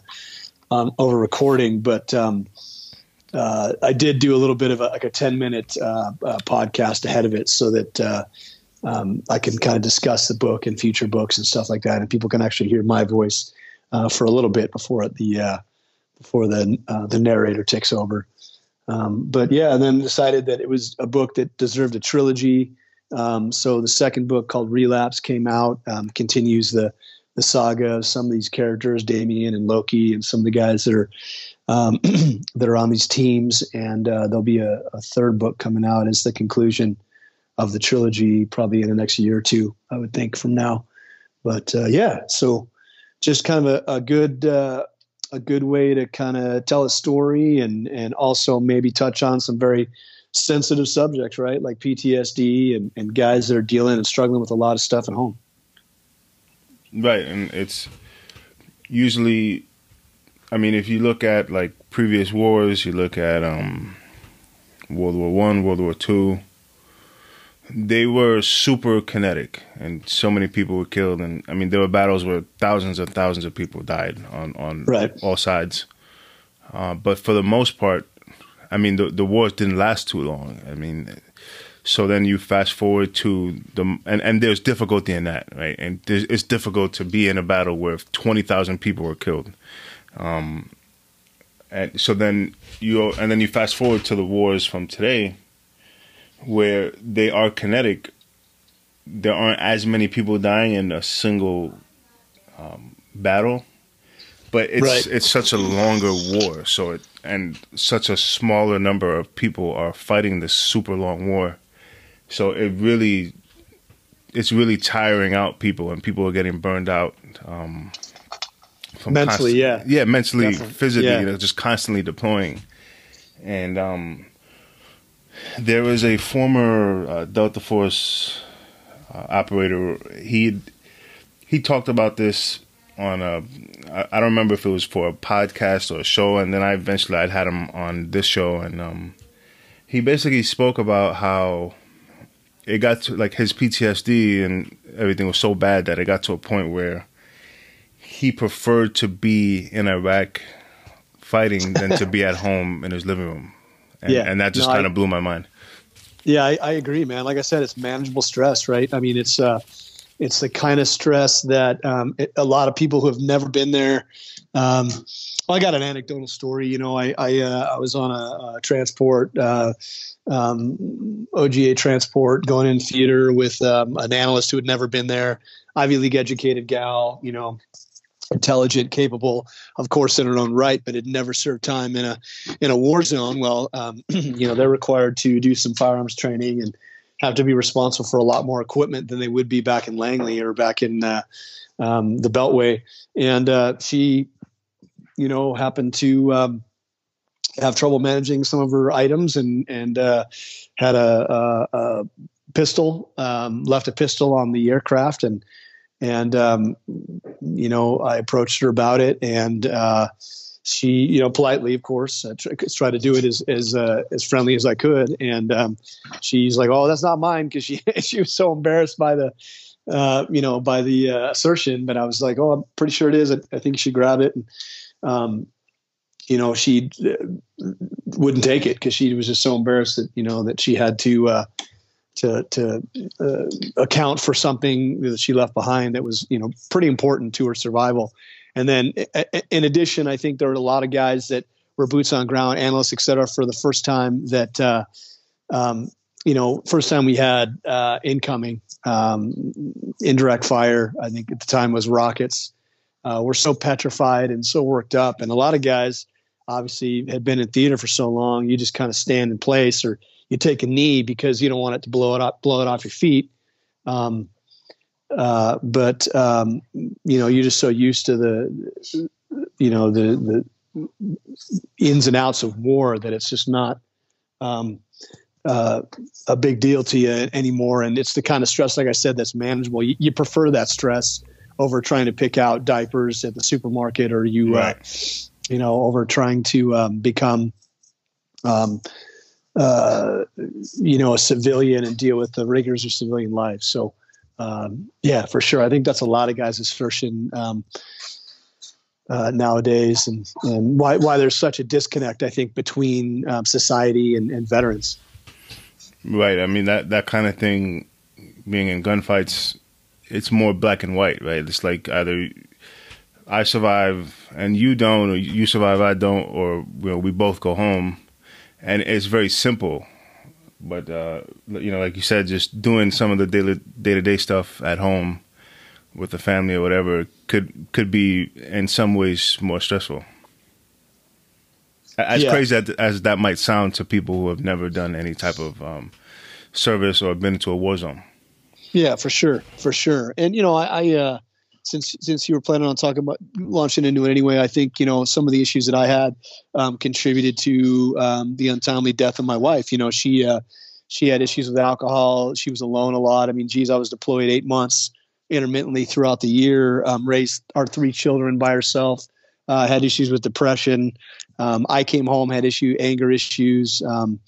on over recording. But um, uh, I did do a little bit of a, like a 10 minute uh, uh, podcast ahead of it so that uh, um, I can kind of discuss the book and future books and stuff like that. And people can actually hear my voice uh, for a little bit before the, uh, before the, the narrator takes over. Um, but yeah, and then decided that it was a book that deserved a trilogy. Um, so the second book called Relapse came out, um, continues the, the saga of some of these characters, Damien and Loki, and some of the guys that are um, that are on these teams, and uh, there'll be a, a, third book coming out as the conclusion of the trilogy, probably in the next year or two, I would think from now. But uh, yeah, so just kind of a, a good uh, a good way to kind of tell a story and and also maybe touch on some very sensitive subjects, right? Like PTSD and, and guys that are dealing and struggling with a lot of stuff at home. Right, and it's usually I mean, if you look at like previous wars, you look at um, World War One, World War Two. They were super kinetic, and so many people were killed. And I mean, there were battles where thousands and thousands of people died on on right. all sides. Uh, but for the most part, I mean, the the wars didn't last too long. I mean, so then you fast forward to the and and there's difficulty in that, right? And it's difficult to be in a battle where twenty thousand people were killed. Um, and so then you and then you fast forward to the wars from today, where they are kinetic. There aren't as many people dying in a single um, battle, but it's right. it's such a longer war. So it and such a smaller number of people are fighting this super long war. So it really, it's really tiring out people, and people are getting burned out. Um, mentally, yeah, yeah, mentally, Definitely. physically, yeah. you know, just constantly deploying. And um, there was a former uh, Delta Force uh, operator. He he talked about this on a I don't remember if it was for a podcast or a show, and then I eventually I'd had him on this show, and um, he basically spoke about how it got to like his PTSD and everything was so bad that it got to a point where he preferred to be in Iraq fighting than to be at home in his living room. And, yeah, and that just no, kind of blew my mind. Yeah, I, I, agree, man. Like I said, it's manageable stress, right? I mean, it's uh, it's the kind of stress that um, it, a lot of people who have never been there. Um, well, I got an anecdotal story. You know, I I, uh, I was on a, a transport. Uh, um, OGA transport going in theater with um, an analyst who had never been there, Ivy League educated gal, you know, intelligent, capable, of course, in her own right, but had never served time in a in a war zone. Well, um, you know, they're required to do some firearms training and have to be responsible for a lot more equipment than they would be back in Langley or back in uh, um, the Beltway. And uh, she, you know, happened to um, have trouble managing some of her items and and uh, had a, a, a pistol, um, left a pistol on the aircraft and and um, you know I approached her about it, and uh, she you know politely, of course, uh, to do it as as uh, as friendly as I could, and um, she's like, "Oh, that's not mine," because she she was so embarrassed by the uh, you know by the uh, assertion, but I was like, "Oh, I'm pretty sure it is. I, I think she grabbed it." And, um, you know, she uh, wouldn't take it because she was just so embarrassed that you know that she had to uh, to to uh, account for something that she left behind that was you know pretty important to her survival. And then in addition, I think there were a lot of guys that were boots on ground, analysts, et cetera, for the first time that uh, um, you know first time we had uh, incoming um, indirect fire. I think at the time was rockets. Uh, we're so petrified and so worked up, and a lot of guys obviously had been in theater for so long. You just kind of stand in place or you take a knee because you don't want it to blow it up, blow it off your feet. Um, uh, but um, you know, you're just so used to the, you know, the the ins and outs of war that it's just not um, uh, a big deal to you anymore. And it's the kind of stress, like I said, that's manageable. You, you prefer that stress over trying to pick out diapers at the supermarket, or you, uh, right. uh, you know, over trying to um, become um, uh, you know, a civilian and deal with the rigors of civilian life. So, um, yeah, for sure. I think that's a lot of guys' assertion um, uh, nowadays, and, and why why there's such a disconnect. I think between um, society and, and, veterans. Right. I mean that that kind of thing, being in gunfights, it's more black and white, right? It's like either I survive and you don't, or you survive, I don't, or you know, we both go home and it's very simple. But uh, you know, like you said, just doing some of the daily day to day stuff at home with the family or whatever could could be in some ways more stressful. As yeah. crazy as, as, that might sound to people who have never done any type of um, service or been to a war zone. Yeah, for sure, for sure. And you know, I, I uh, since since you were planning on talking about launching into it anyway, I think you know some of the issues that I had um, contributed to um, the untimely death of my wife. You know, she uh, she had issues with alcohol. She was alone a lot. I mean, geez, I was deployed eight months intermittently throughout the year. Um, raised our three children by herself. Uh, had issues with depression. Um, I came home had issue anger issues. Um,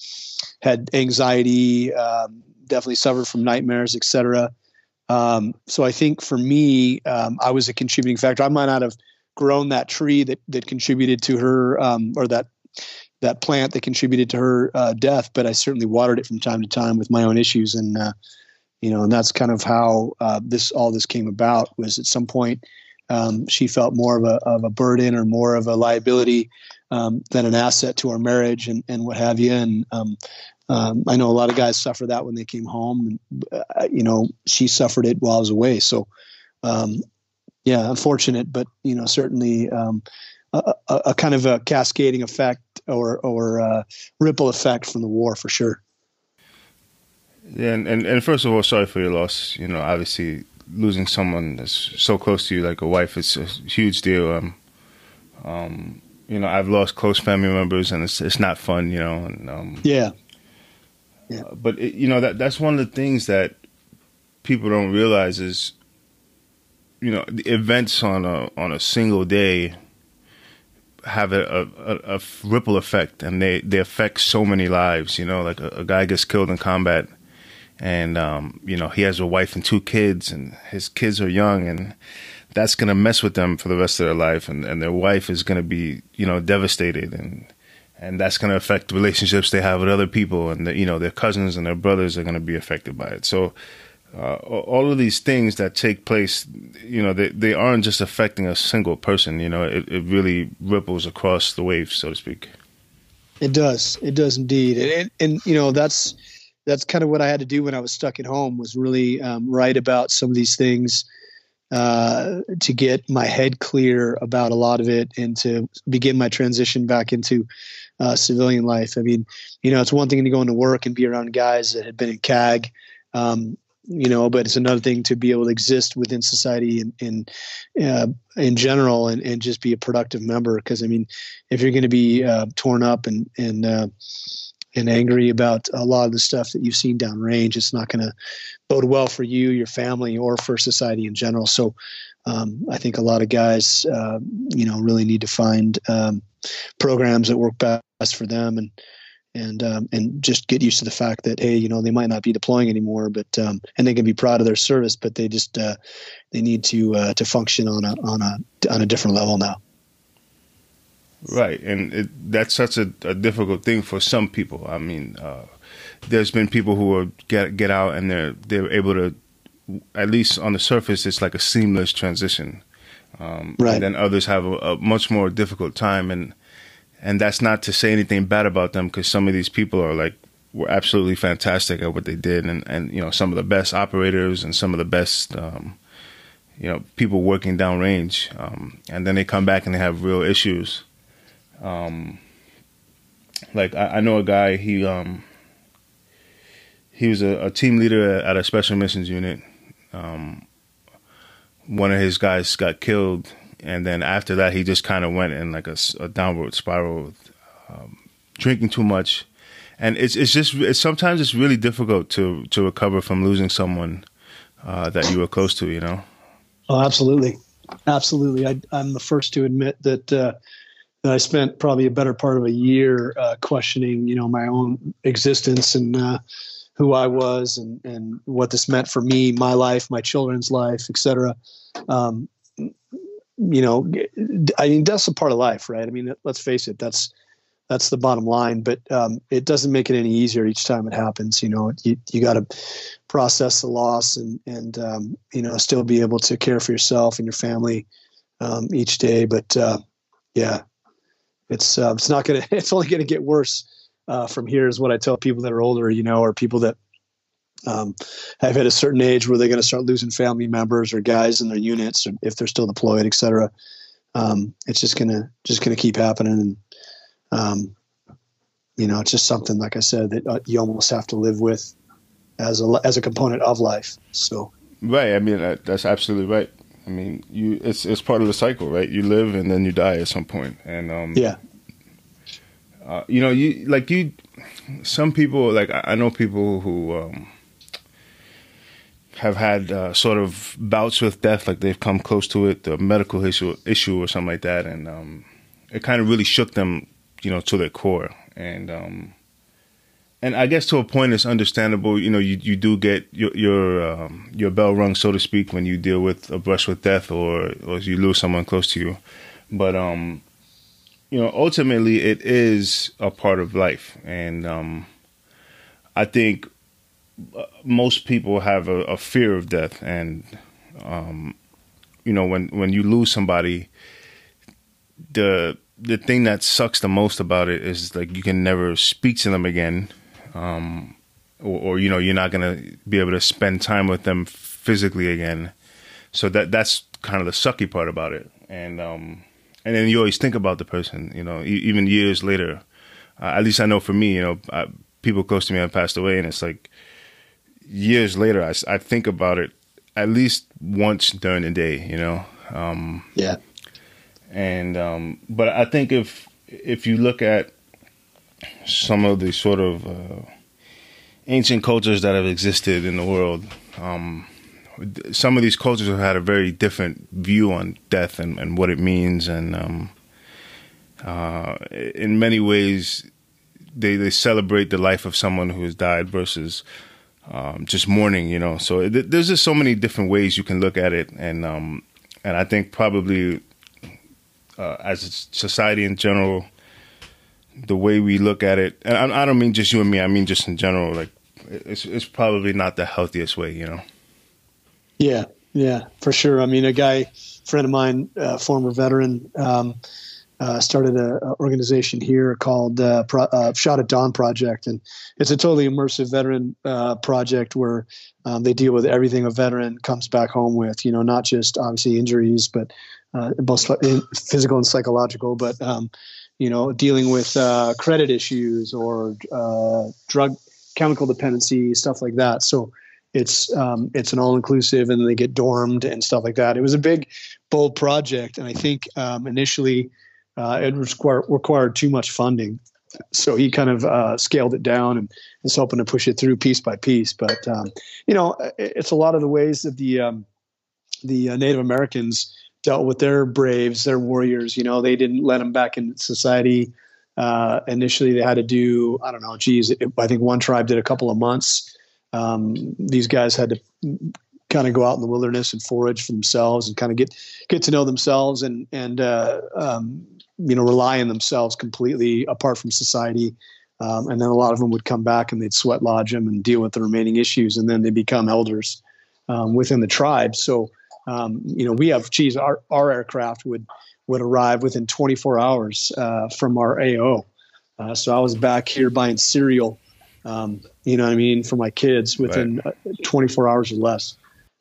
had anxiety. Um, definitely suffered from nightmares, etc. Um, so I think for me, um, I was a contributing factor. I might not have grown that tree that that contributed to her, um, or that that plant that contributed to her uh, death, but I certainly watered it from time to time with my own issues, and uh, you know, and that's kind of how uh, this all this came about. Was at some point um, she felt more of a of a burden or more of a liability um, than an asset to our marriage and and what have you, and um, um, I know a lot of guys suffer that when they came home. And, uh, you know, she suffered it while I was away. So, um, yeah, unfortunate, but you know, certainly um, a, a, a, kind of a cascading effect or or uh, ripple effect from the war for sure. Yeah, and, and, and first of all, sorry for your loss. You know, obviously losing someone that's so close to you, like a wife, it's a huge deal. Um, um, you know, I've lost close family members, and it's it's not fun. You know, and um, yeah, Uh, but it, you know that that's one of the things that people don't realize is you know events on a on a single day have a, a, a ripple effect and they, they affect so many lives you know like a, a guy gets killed in combat and um, you know he has a wife and two kids and his kids are young and that's going to mess with them for the rest of their life and, and their wife is going to be you know devastated and and that's going to affect the relationships they have with other people, and the, you know their cousins and their brothers are going to be affected by it. So, uh, all of these things that take place, you know, they, they aren't just affecting a single person. You know, it, it really ripples across the waves, so to speak. It does. It does indeed. And, and, and, you know, that's that's kind of what I had to do when I was stuck at home was really um, write about some of these things uh, to get my head clear about a lot of it and to begin my transition back into uh, civilian life. I mean, you know, it's one thing to go into work and be around guys that had been in CAG, um, you know, but it's another thing to be able to exist within society in in, uh, in general and, and just be a productive member. Because I mean, if you're going to be uh, torn up and and uh, and angry about a lot of the stuff that you've seen downrange, it's not going to bode well for you, your family, or for society in general. So, um, I think a lot of guys, uh, you know, really need to find um, programs that work best for them and and um, and just get used to the fact that hey, you know, they might not be deploying anymore, but um, and they can be proud of their service, but they just uh, they need to uh, to function on a on a on a different level now. Right, and it, that's such a, a, difficult thing for some people. I mean, uh, there's been people who are get get out and they're they're able to, at least on the surface, it's like a seamless transition. Um, right. And then others have a, a, much more difficult time, and and that's not to say anything bad about them because some of these people are like were absolutely fantastic at what they did, and and you know some of the best operators and some of the best. Um, you know, people working downrange, um, and then they come back and they have real issues um, like I, I, know a guy. He um, he was a, a, team leader at a special missions unit. Um, one of his guys got killed, and then after that, he just kind of went in like a, a downward spiral, um, drinking too much, and it's it's just it's, sometimes it's really difficult to to recover from losing someone uh, that you were close to. You know. Oh, absolutely, absolutely. I, am the first to admit that. Uh, and I spent probably a better part of a year uh, questioning, you know, my own existence and uh, who I was and, and what this meant for me, my life, my children's life, etc. Um, you know, I mean, that's a part of life, right? I mean, let's face it, that's that's the bottom line. But um, it doesn't make it any easier each time it happens. You know, you you got to process the loss and and um, you know still be able to care for yourself and your family um, each day. But uh, yeah, it's uh, it's not gonna it's only gonna get worse uh, from here is what I tell people that are older, you know, or people that um, have hit a certain age where they're going to start losing family members or guys in their units, or if they're still deployed, et cetera. Um, it's just gonna just gonna keep happening, and um, you know, it's just something like I said that uh, you almost have to live with as a as a component of life. So, right. I mean, that's absolutely right. I mean, you it's it's part of the cycle, right? You live and then you die at some point, and um, yeah. Uh, you know, you like you. Some people, like I know people who um, have had uh, sort of bouts with death, like they've come close to it, the medical issue, issue or something like that, and um, it kind of really shook them, you know, to their core. And um, and I guess to a point, it's understandable. You know, you, you do get your your um, your bell rung, so to speak, when you deal with a brush with death or or you lose someone close to you. But um, you know, ultimately, it is a part of life, and um, I think uh, most people have a, a fear of death, and um, you know, when when you lose somebody, the the thing that sucks the most about it is like you can never speak to them again. Um, or, or, you know you're not going to be able to spend time with them physically again. So that that's kind of the sucky part about it, and um, and then you always think about the person, you know, e- even years later. Uh, at least I know for me, you know, I, people close to me have passed away, and it's like years later, I, I think about it at least once during the day, you know. Um, yeah. And um, but I think if if you look at some of the sort of uh, ancient cultures that have existed in the world. Um, some of these cultures have had a very different view on death and, and what it means, and um, uh, in many ways, they they celebrate the life of someone who has died versus um, just mourning. You know, so th- there's just so many different ways you can look at it, and um, and I think probably uh, as a society in general, the way we look at it, and I, I don't mean just you and me. I mean just in general. Like it's it's probably not the healthiest way, you know. Yeah, yeah, for sure. I mean, a guy, friend of mine, uh, former veteran, um, uh, started an organization here called uh, Pro- uh, Shot at Dawn Project, and it's a totally immersive veteran uh, project where um, they deal with everything a veteran comes back home with. You know, not just obviously injuries, but uh, both physical and psychological, but um, you know, dealing with uh, credit issues or drug chemical dependency, stuff like that. So it's um, it's an all inclusive, and they get dormed and stuff like that. It was a big, bold project, and I think um, initially uh, it required, required too much funding. So he kind of uh, scaled it down and is hoping to push it through piece by piece. But um, you know, it's a lot of the ways that the um, the uh, Native Americans dealt with their braves, their warriors. You know, they didn't let them back in society. Uh, initially, they had to do I don't know. Geez, it, I think one tribe did a couple of months. Um, these guys had to kind of go out in the wilderness and forage for themselves and kind of get get to know themselves and and uh, um, you know rely on themselves completely apart from society. Um, and then a lot of them would come back and they'd sweat lodge them and deal with the remaining issues, and then they become elders um, within the tribe. So um, you know we have geez our our aircraft would would arrive within 24 hours uh, from our AO. Uh, so I was back here buying cereal, um, you know what I mean, for my kids within right. Uh, 24 hours or less.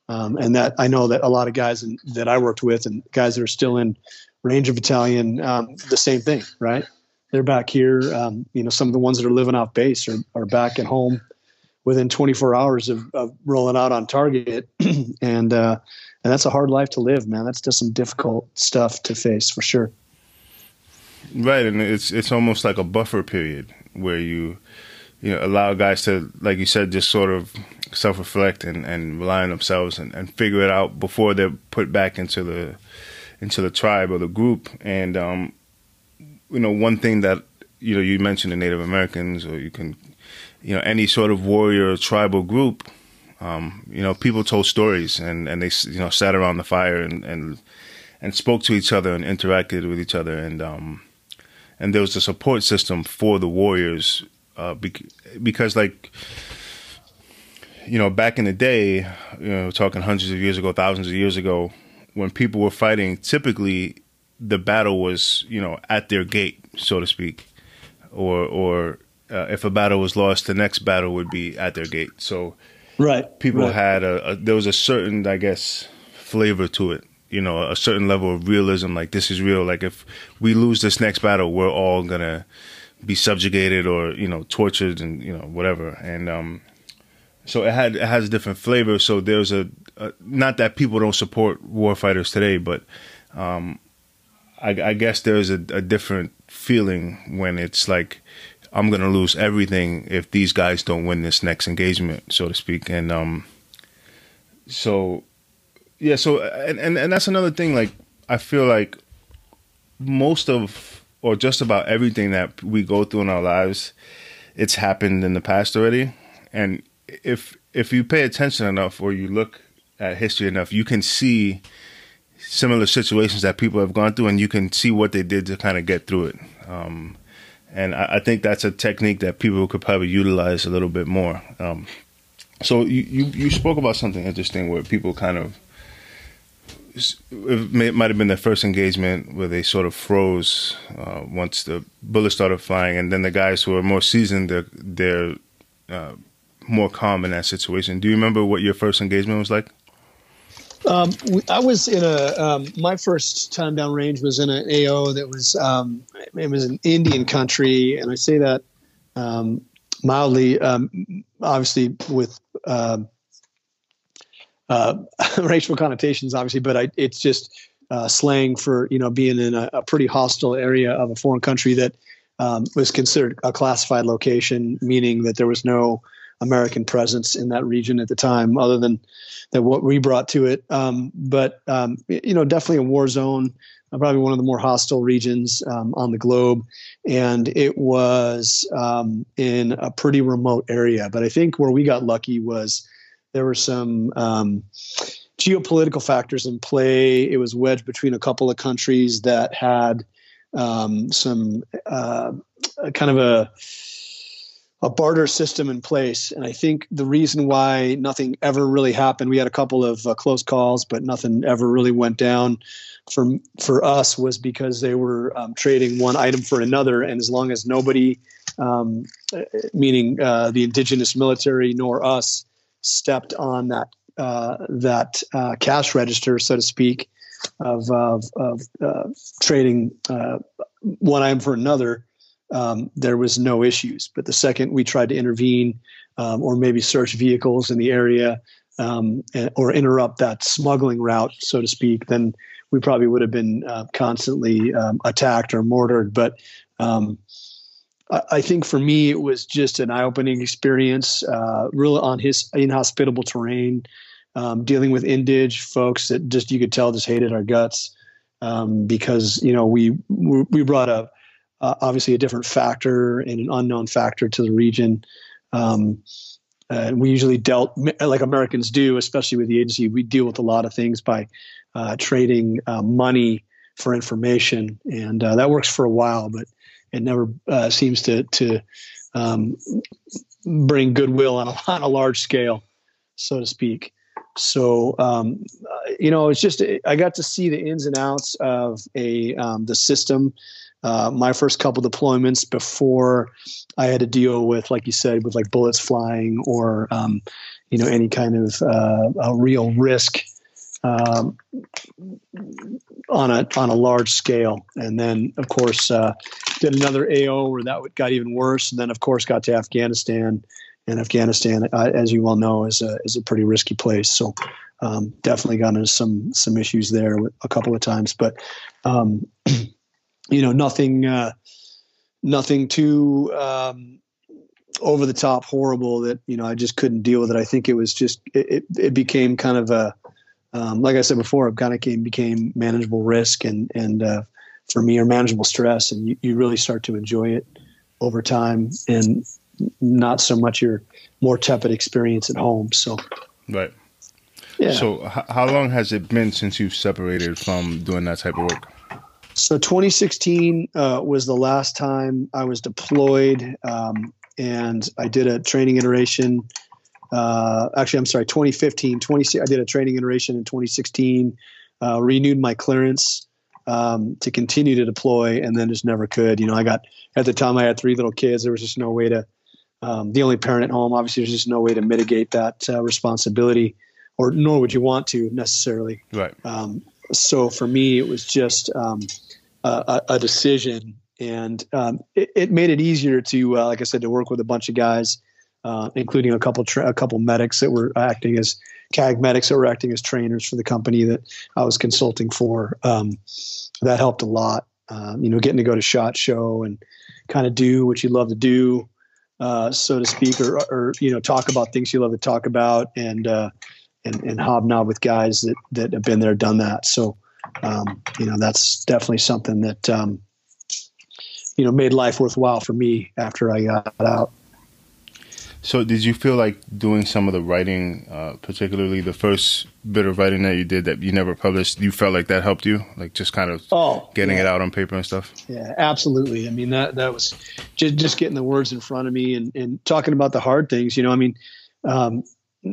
Um, and that I know that a lot of guys in, that I worked with and guys that are still in Ranger Battalion, um, the same thing, right? They're back here. Um, you know, some of the ones that are living off base are, are back at home within 24 hours of, of rolling out on target. and, uh, and that's a hard life to live, man. That's just some difficult stuff to face for sure. Right. And it's, it's almost like a buffer period where you, you know, allow guys to, like you said, just sort of self reflect and, and rely on themselves and, and figure it out before they're put back into the into the tribe or the group. And um, you know, one thing that you know you mentioned the Native Americans, or you can, you know, any sort of warrior tribal group. Um, you know, people told stories and, and they you know sat around the fire and, and and spoke to each other and interacted with each other and um, and there was a support system for the warriors uh, because like you know back in the day you know talking hundreds of years ago thousands of years ago when people were fighting, typically the battle was, you know, at their gate, so to speak, or or uh, if a battle was lost, the next battle would be at their gate. So, right, people right. had a, a, there was a certain, I guess, flavor to it. You know, a certain level of realism. Like this is real. Like if we lose this next battle, we're all gonna be subjugated or you know tortured and you know whatever. And um, so it had it has a different flavor. So there's a, a not that people don't support war fighters today, but um, I, I, guess there's a, a, different feeling when it's like I'm gonna lose everything if these guys don't win this next engagement, so to speak. And um, so yeah, so and, and and that's another thing. Like I feel like most of or just about everything that we go through in our lives, it's happened in the past already, and if if you pay attention enough or you look at history enough, you can see similar situations that people have gone through, and you can see what they did to kind of get through it. Um, and I, I, think that's a technique that people could probably utilize a little bit more. Um, so you, you, you spoke about something interesting where people kind of it, might have been their first engagement where they sort of froze uh, once the bullets started flying, and then the guys who are more seasoned, they're, they're uh, more calm in that situation. Do you remember what your first engagement was like? Um, I was in a um, my first time down range was in an AO that was um, it was an Indian country, and I say that um, mildly, um, obviously with um, uh, racial connotations, obviously, but I, it's just uh, slang for you know being in a, a, pretty hostile area of a foreign country that was considered a classified location, meaning that there was no American presence in that region at the time, other than that what we brought to it. Um, but um, you know, definitely a war zone, uh, probably one of the more hostile regions um, on the globe, and it was um, in a pretty remote area. But I think where we got lucky was there were some um, geopolitical factors in play. It was wedged between a couple of countries that had um, some uh, kind of a a barter system in place. And I think the reason why nothing ever really happened, we had a couple of uh, close calls, but nothing ever really went down for for us was because they were um, trading one item for another, and as long as nobody, um, meaning uh, the indigenous military nor us, stepped on that uh, that uh, cash register, so to speak, of of, of uh, trading uh, one item for another, um, there was no issues. But the second we tried to intervene um, or maybe search vehicles in the area um, or interrupt that smuggling route, so to speak, then we probably would have been uh, constantly um, attacked or mortared. But um, I, think for me, it was just an eye-opening experience, uh, really on his inhospitable terrain, um, dealing with indige folks that just you could tell just hated our guts um, because you know we we brought a uh, obviously a different factor and an unknown factor to the region. Um, and we usually dealt like Americans do, especially with the agency. We deal with a lot of things by uh, trading uh, money for information, and uh, that works for a while, but it never uh, seems to to um, bring goodwill on a, on a large scale, so to speak. So um, you know, it's just I got to see the ins and outs of a um, the system. Uh, my first couple deployments before I had to deal with, like you said, with like bullets flying or um, you know any kind of uh, a real risk um, on a on a large scale. And then, of course, uh, did another AO where that got even worse. And then, of course, got to Afghanistan. And Afghanistan, uh, as you well know, is a is a pretty risky place. So um, definitely got into some some issues there a couple of times. But um, you know, nothing uh, nothing too um, over the top horrible that you know I just couldn't deal with it. I think it was just it, it, it became kind of a um, like I said before, it kind of came, became manageable risk and and uh, for me, or manageable stress, and you, you really start to enjoy it over time, and not so much your more tepid experience at home. So, right. Yeah. So, h- how long has it been since you've separated from doing that type of work? So, 2016 uh, was the last time I was deployed, um, and I did a training iteration uh, actually, I'm sorry, 2015, 20, I did a training iteration in 2016, uh, renewed my clearance um, to continue to deploy, and then just never could. You know, I got at the time I had three little kids. There was just no way to. Um, the only parent at home, obviously, there's just no way to mitigate that uh, responsibility, or nor would you want to necessarily. Right. Um, so for me, it was just um, a, a, decision, and um, it, it, made it easier to, uh, like I said, to work with a bunch of guys uh, including a couple tra- a couple medics that were acting as CAG medics that were acting as trainers for the company that I was consulting for. Um, that helped a lot. Um, you know, getting to go to Shot Show and kind of do what you love to do, uh, so to speak, or, or you know, talk about things you love to talk about, and uh, and, and hobnob with guys that that have been there, done that. So, um, you know, that's definitely something that um, you know made life worthwhile for me after I got out. So, did you feel like doing some of the writing, uh, particularly the first bit of writing that you did that you never published? You felt like that helped you, like just kind of oh, getting yeah. it out on paper and stuff. Yeah, absolutely. I mean, that that was just just getting the words in front of me and and talking about the hard things. You know, I mean, um,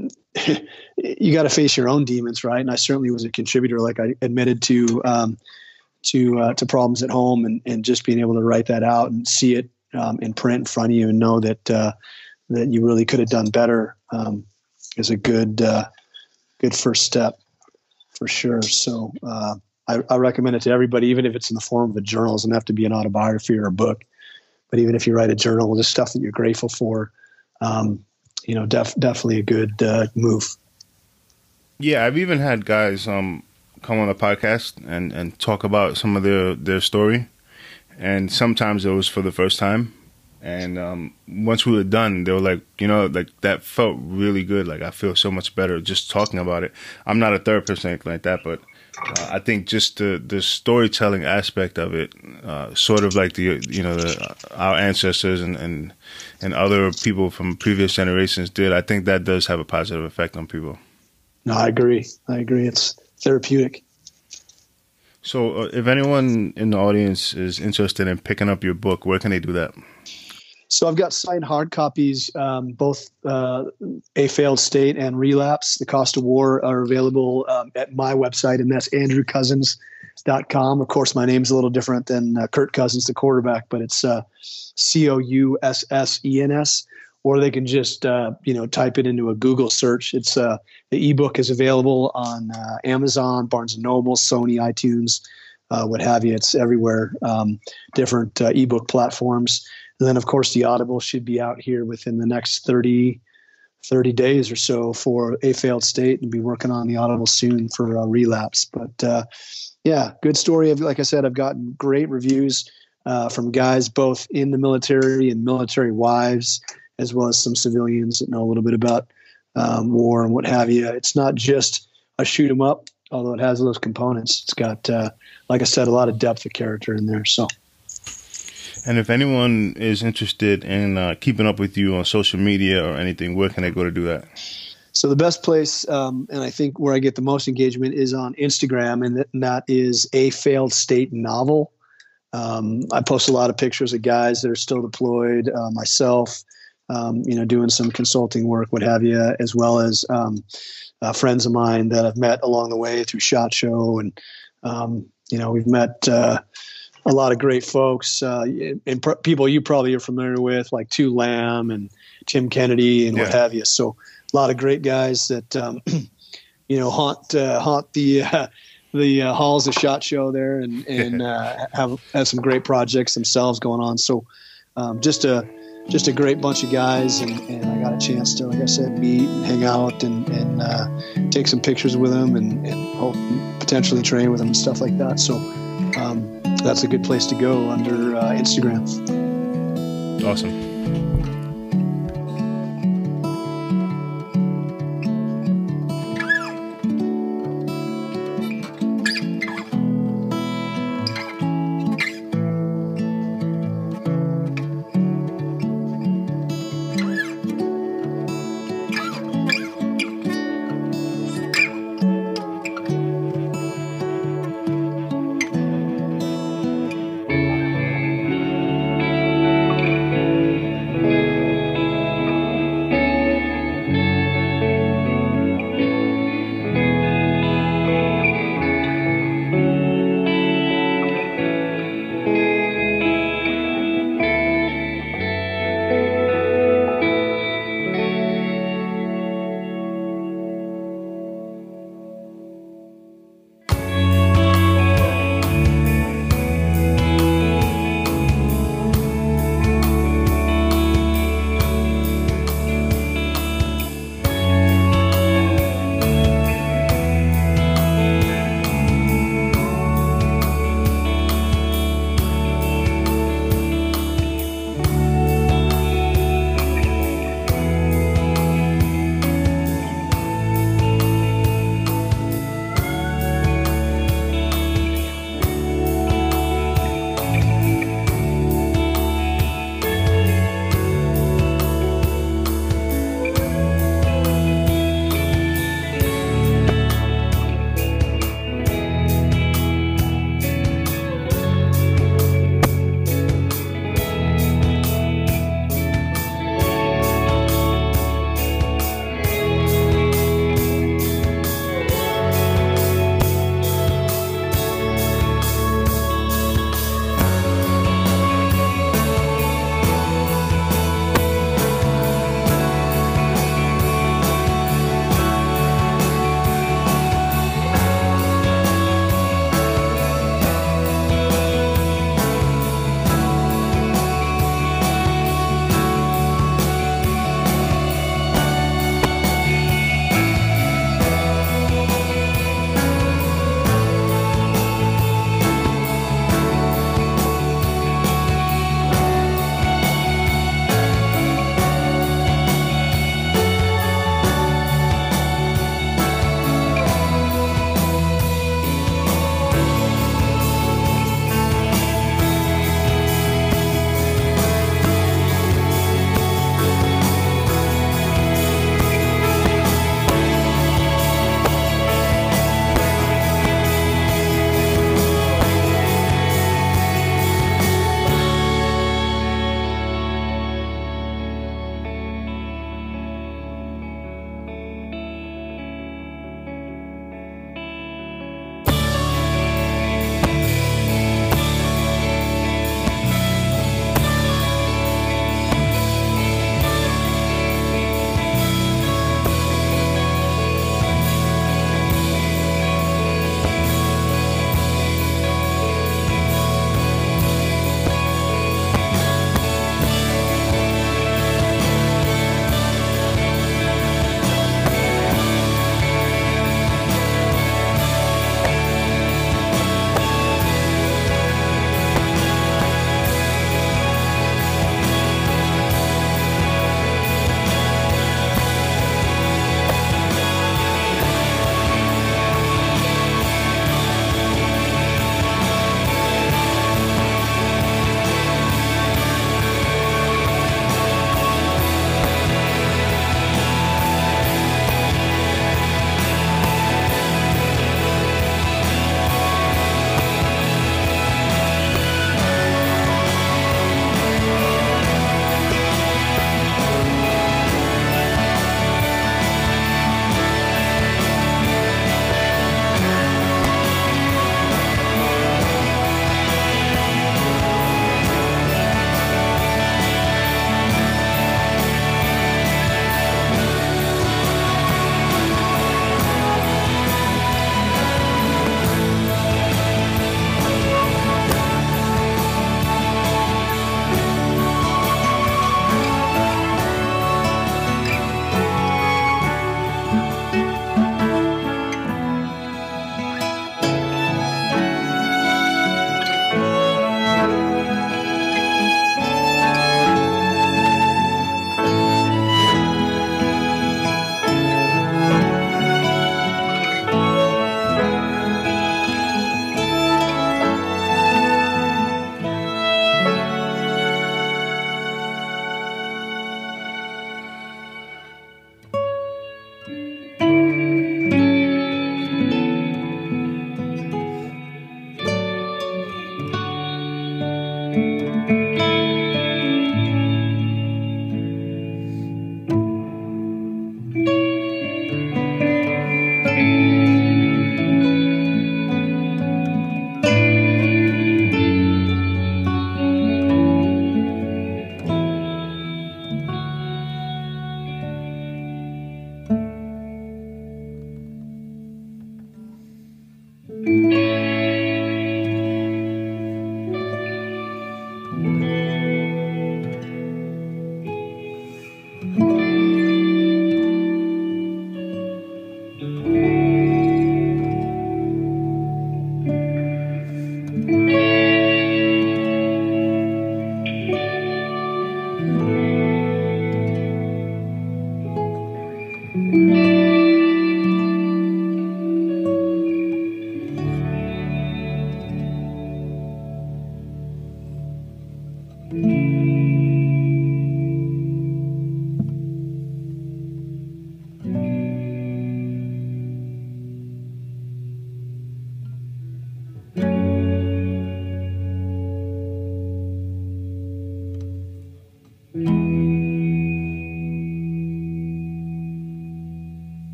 you got to face your own demons, right? And I certainly was a contributor, like I admitted to um, to uh, to problems at home, and and just being able to write that out and see it um, in print in front of you, and know that. Uh, that you really could have done better um, is a good uh, good first step for sure. So uh, I, I, recommend it to everybody, even if it's in the form of a journal. It doesn't have to be an autobiography or a book, but even if you write a journal with the stuff that you're grateful for, um, you know, def- definitely a good uh, move. Yeah, I've even had guys um, come on the podcast and, and talk about some of their, their story. And sometimes it was for the first time, and um, once we were done, they were like, you know, like that felt really good. Like I feel so much better just talking about it. I'm not a therapist or anything like that, but uh, I think just the the storytelling aspect of it, uh, sort of like the you know the, our ancestors and, and and other people from previous generations did. I think that does have a positive effect on people. No, I agree. I agree. It's therapeutic. So, uh, if anyone in the audience is interested in picking up your book, where can they do that? So I've got signed hard copies, um, both uh, A Failed State and Relapse. The Cost of War are available um, at my website, and that's andrewcoussens.com. Of course, my name's a little different than uh, Kirk Cousins, the quarterback, but it's uh, C O U S S E N S. Or they can just uh, you know type it into a Google search. It's uh, the ebook is available on uh, Amazon, Barnes and Noble, Sony, iTunes, what have you. It's everywhere. Um, different ebook platforms. And then, of course, the Audible should be out here within the next 30, 30 days or so for a failed state and be working on the Audible soon for a relapse. But uh, yeah, good story. Like I said, I've gotten great reviews uh, from guys both in the military and military wives, as well as some civilians that know a little bit about um, war and what have you. It's not just a shoot 'em up, although it has those components. It's got, uh, like I said, a lot of depth of character in there. So. And if anyone is interested in uh, keeping up with you on social media or anything, where can they go to do that? So the best place, um, and I think where I get the most engagement is on Instagram, and that, and that is a failed state novel. Um, I post a lot of pictures of guys that are still deployed, uh, myself, um, you know, doing some consulting work, what have you, as well as um, uh, friends of mine that I've met along the way through Shot Show, and um, you know, we've met uh, a lot of great folks uh, and pr- people you probably are familiar with, like Tu Lam and Tim Kennedy and yeah. what have you. So a lot of great guys that um, you know haunt uh, haunt the uh, the uh, halls of Shot Show there, and and uh, have have some great projects themselves going on. So um, just a just a great bunch of guys, and, and I got a chance to, like I said, meet and hang out and, and uh, take some pictures with them, and, and hope potentially train with them and stuff like that. So. Um, that's a good place to go under uh, Instagram. Awesome.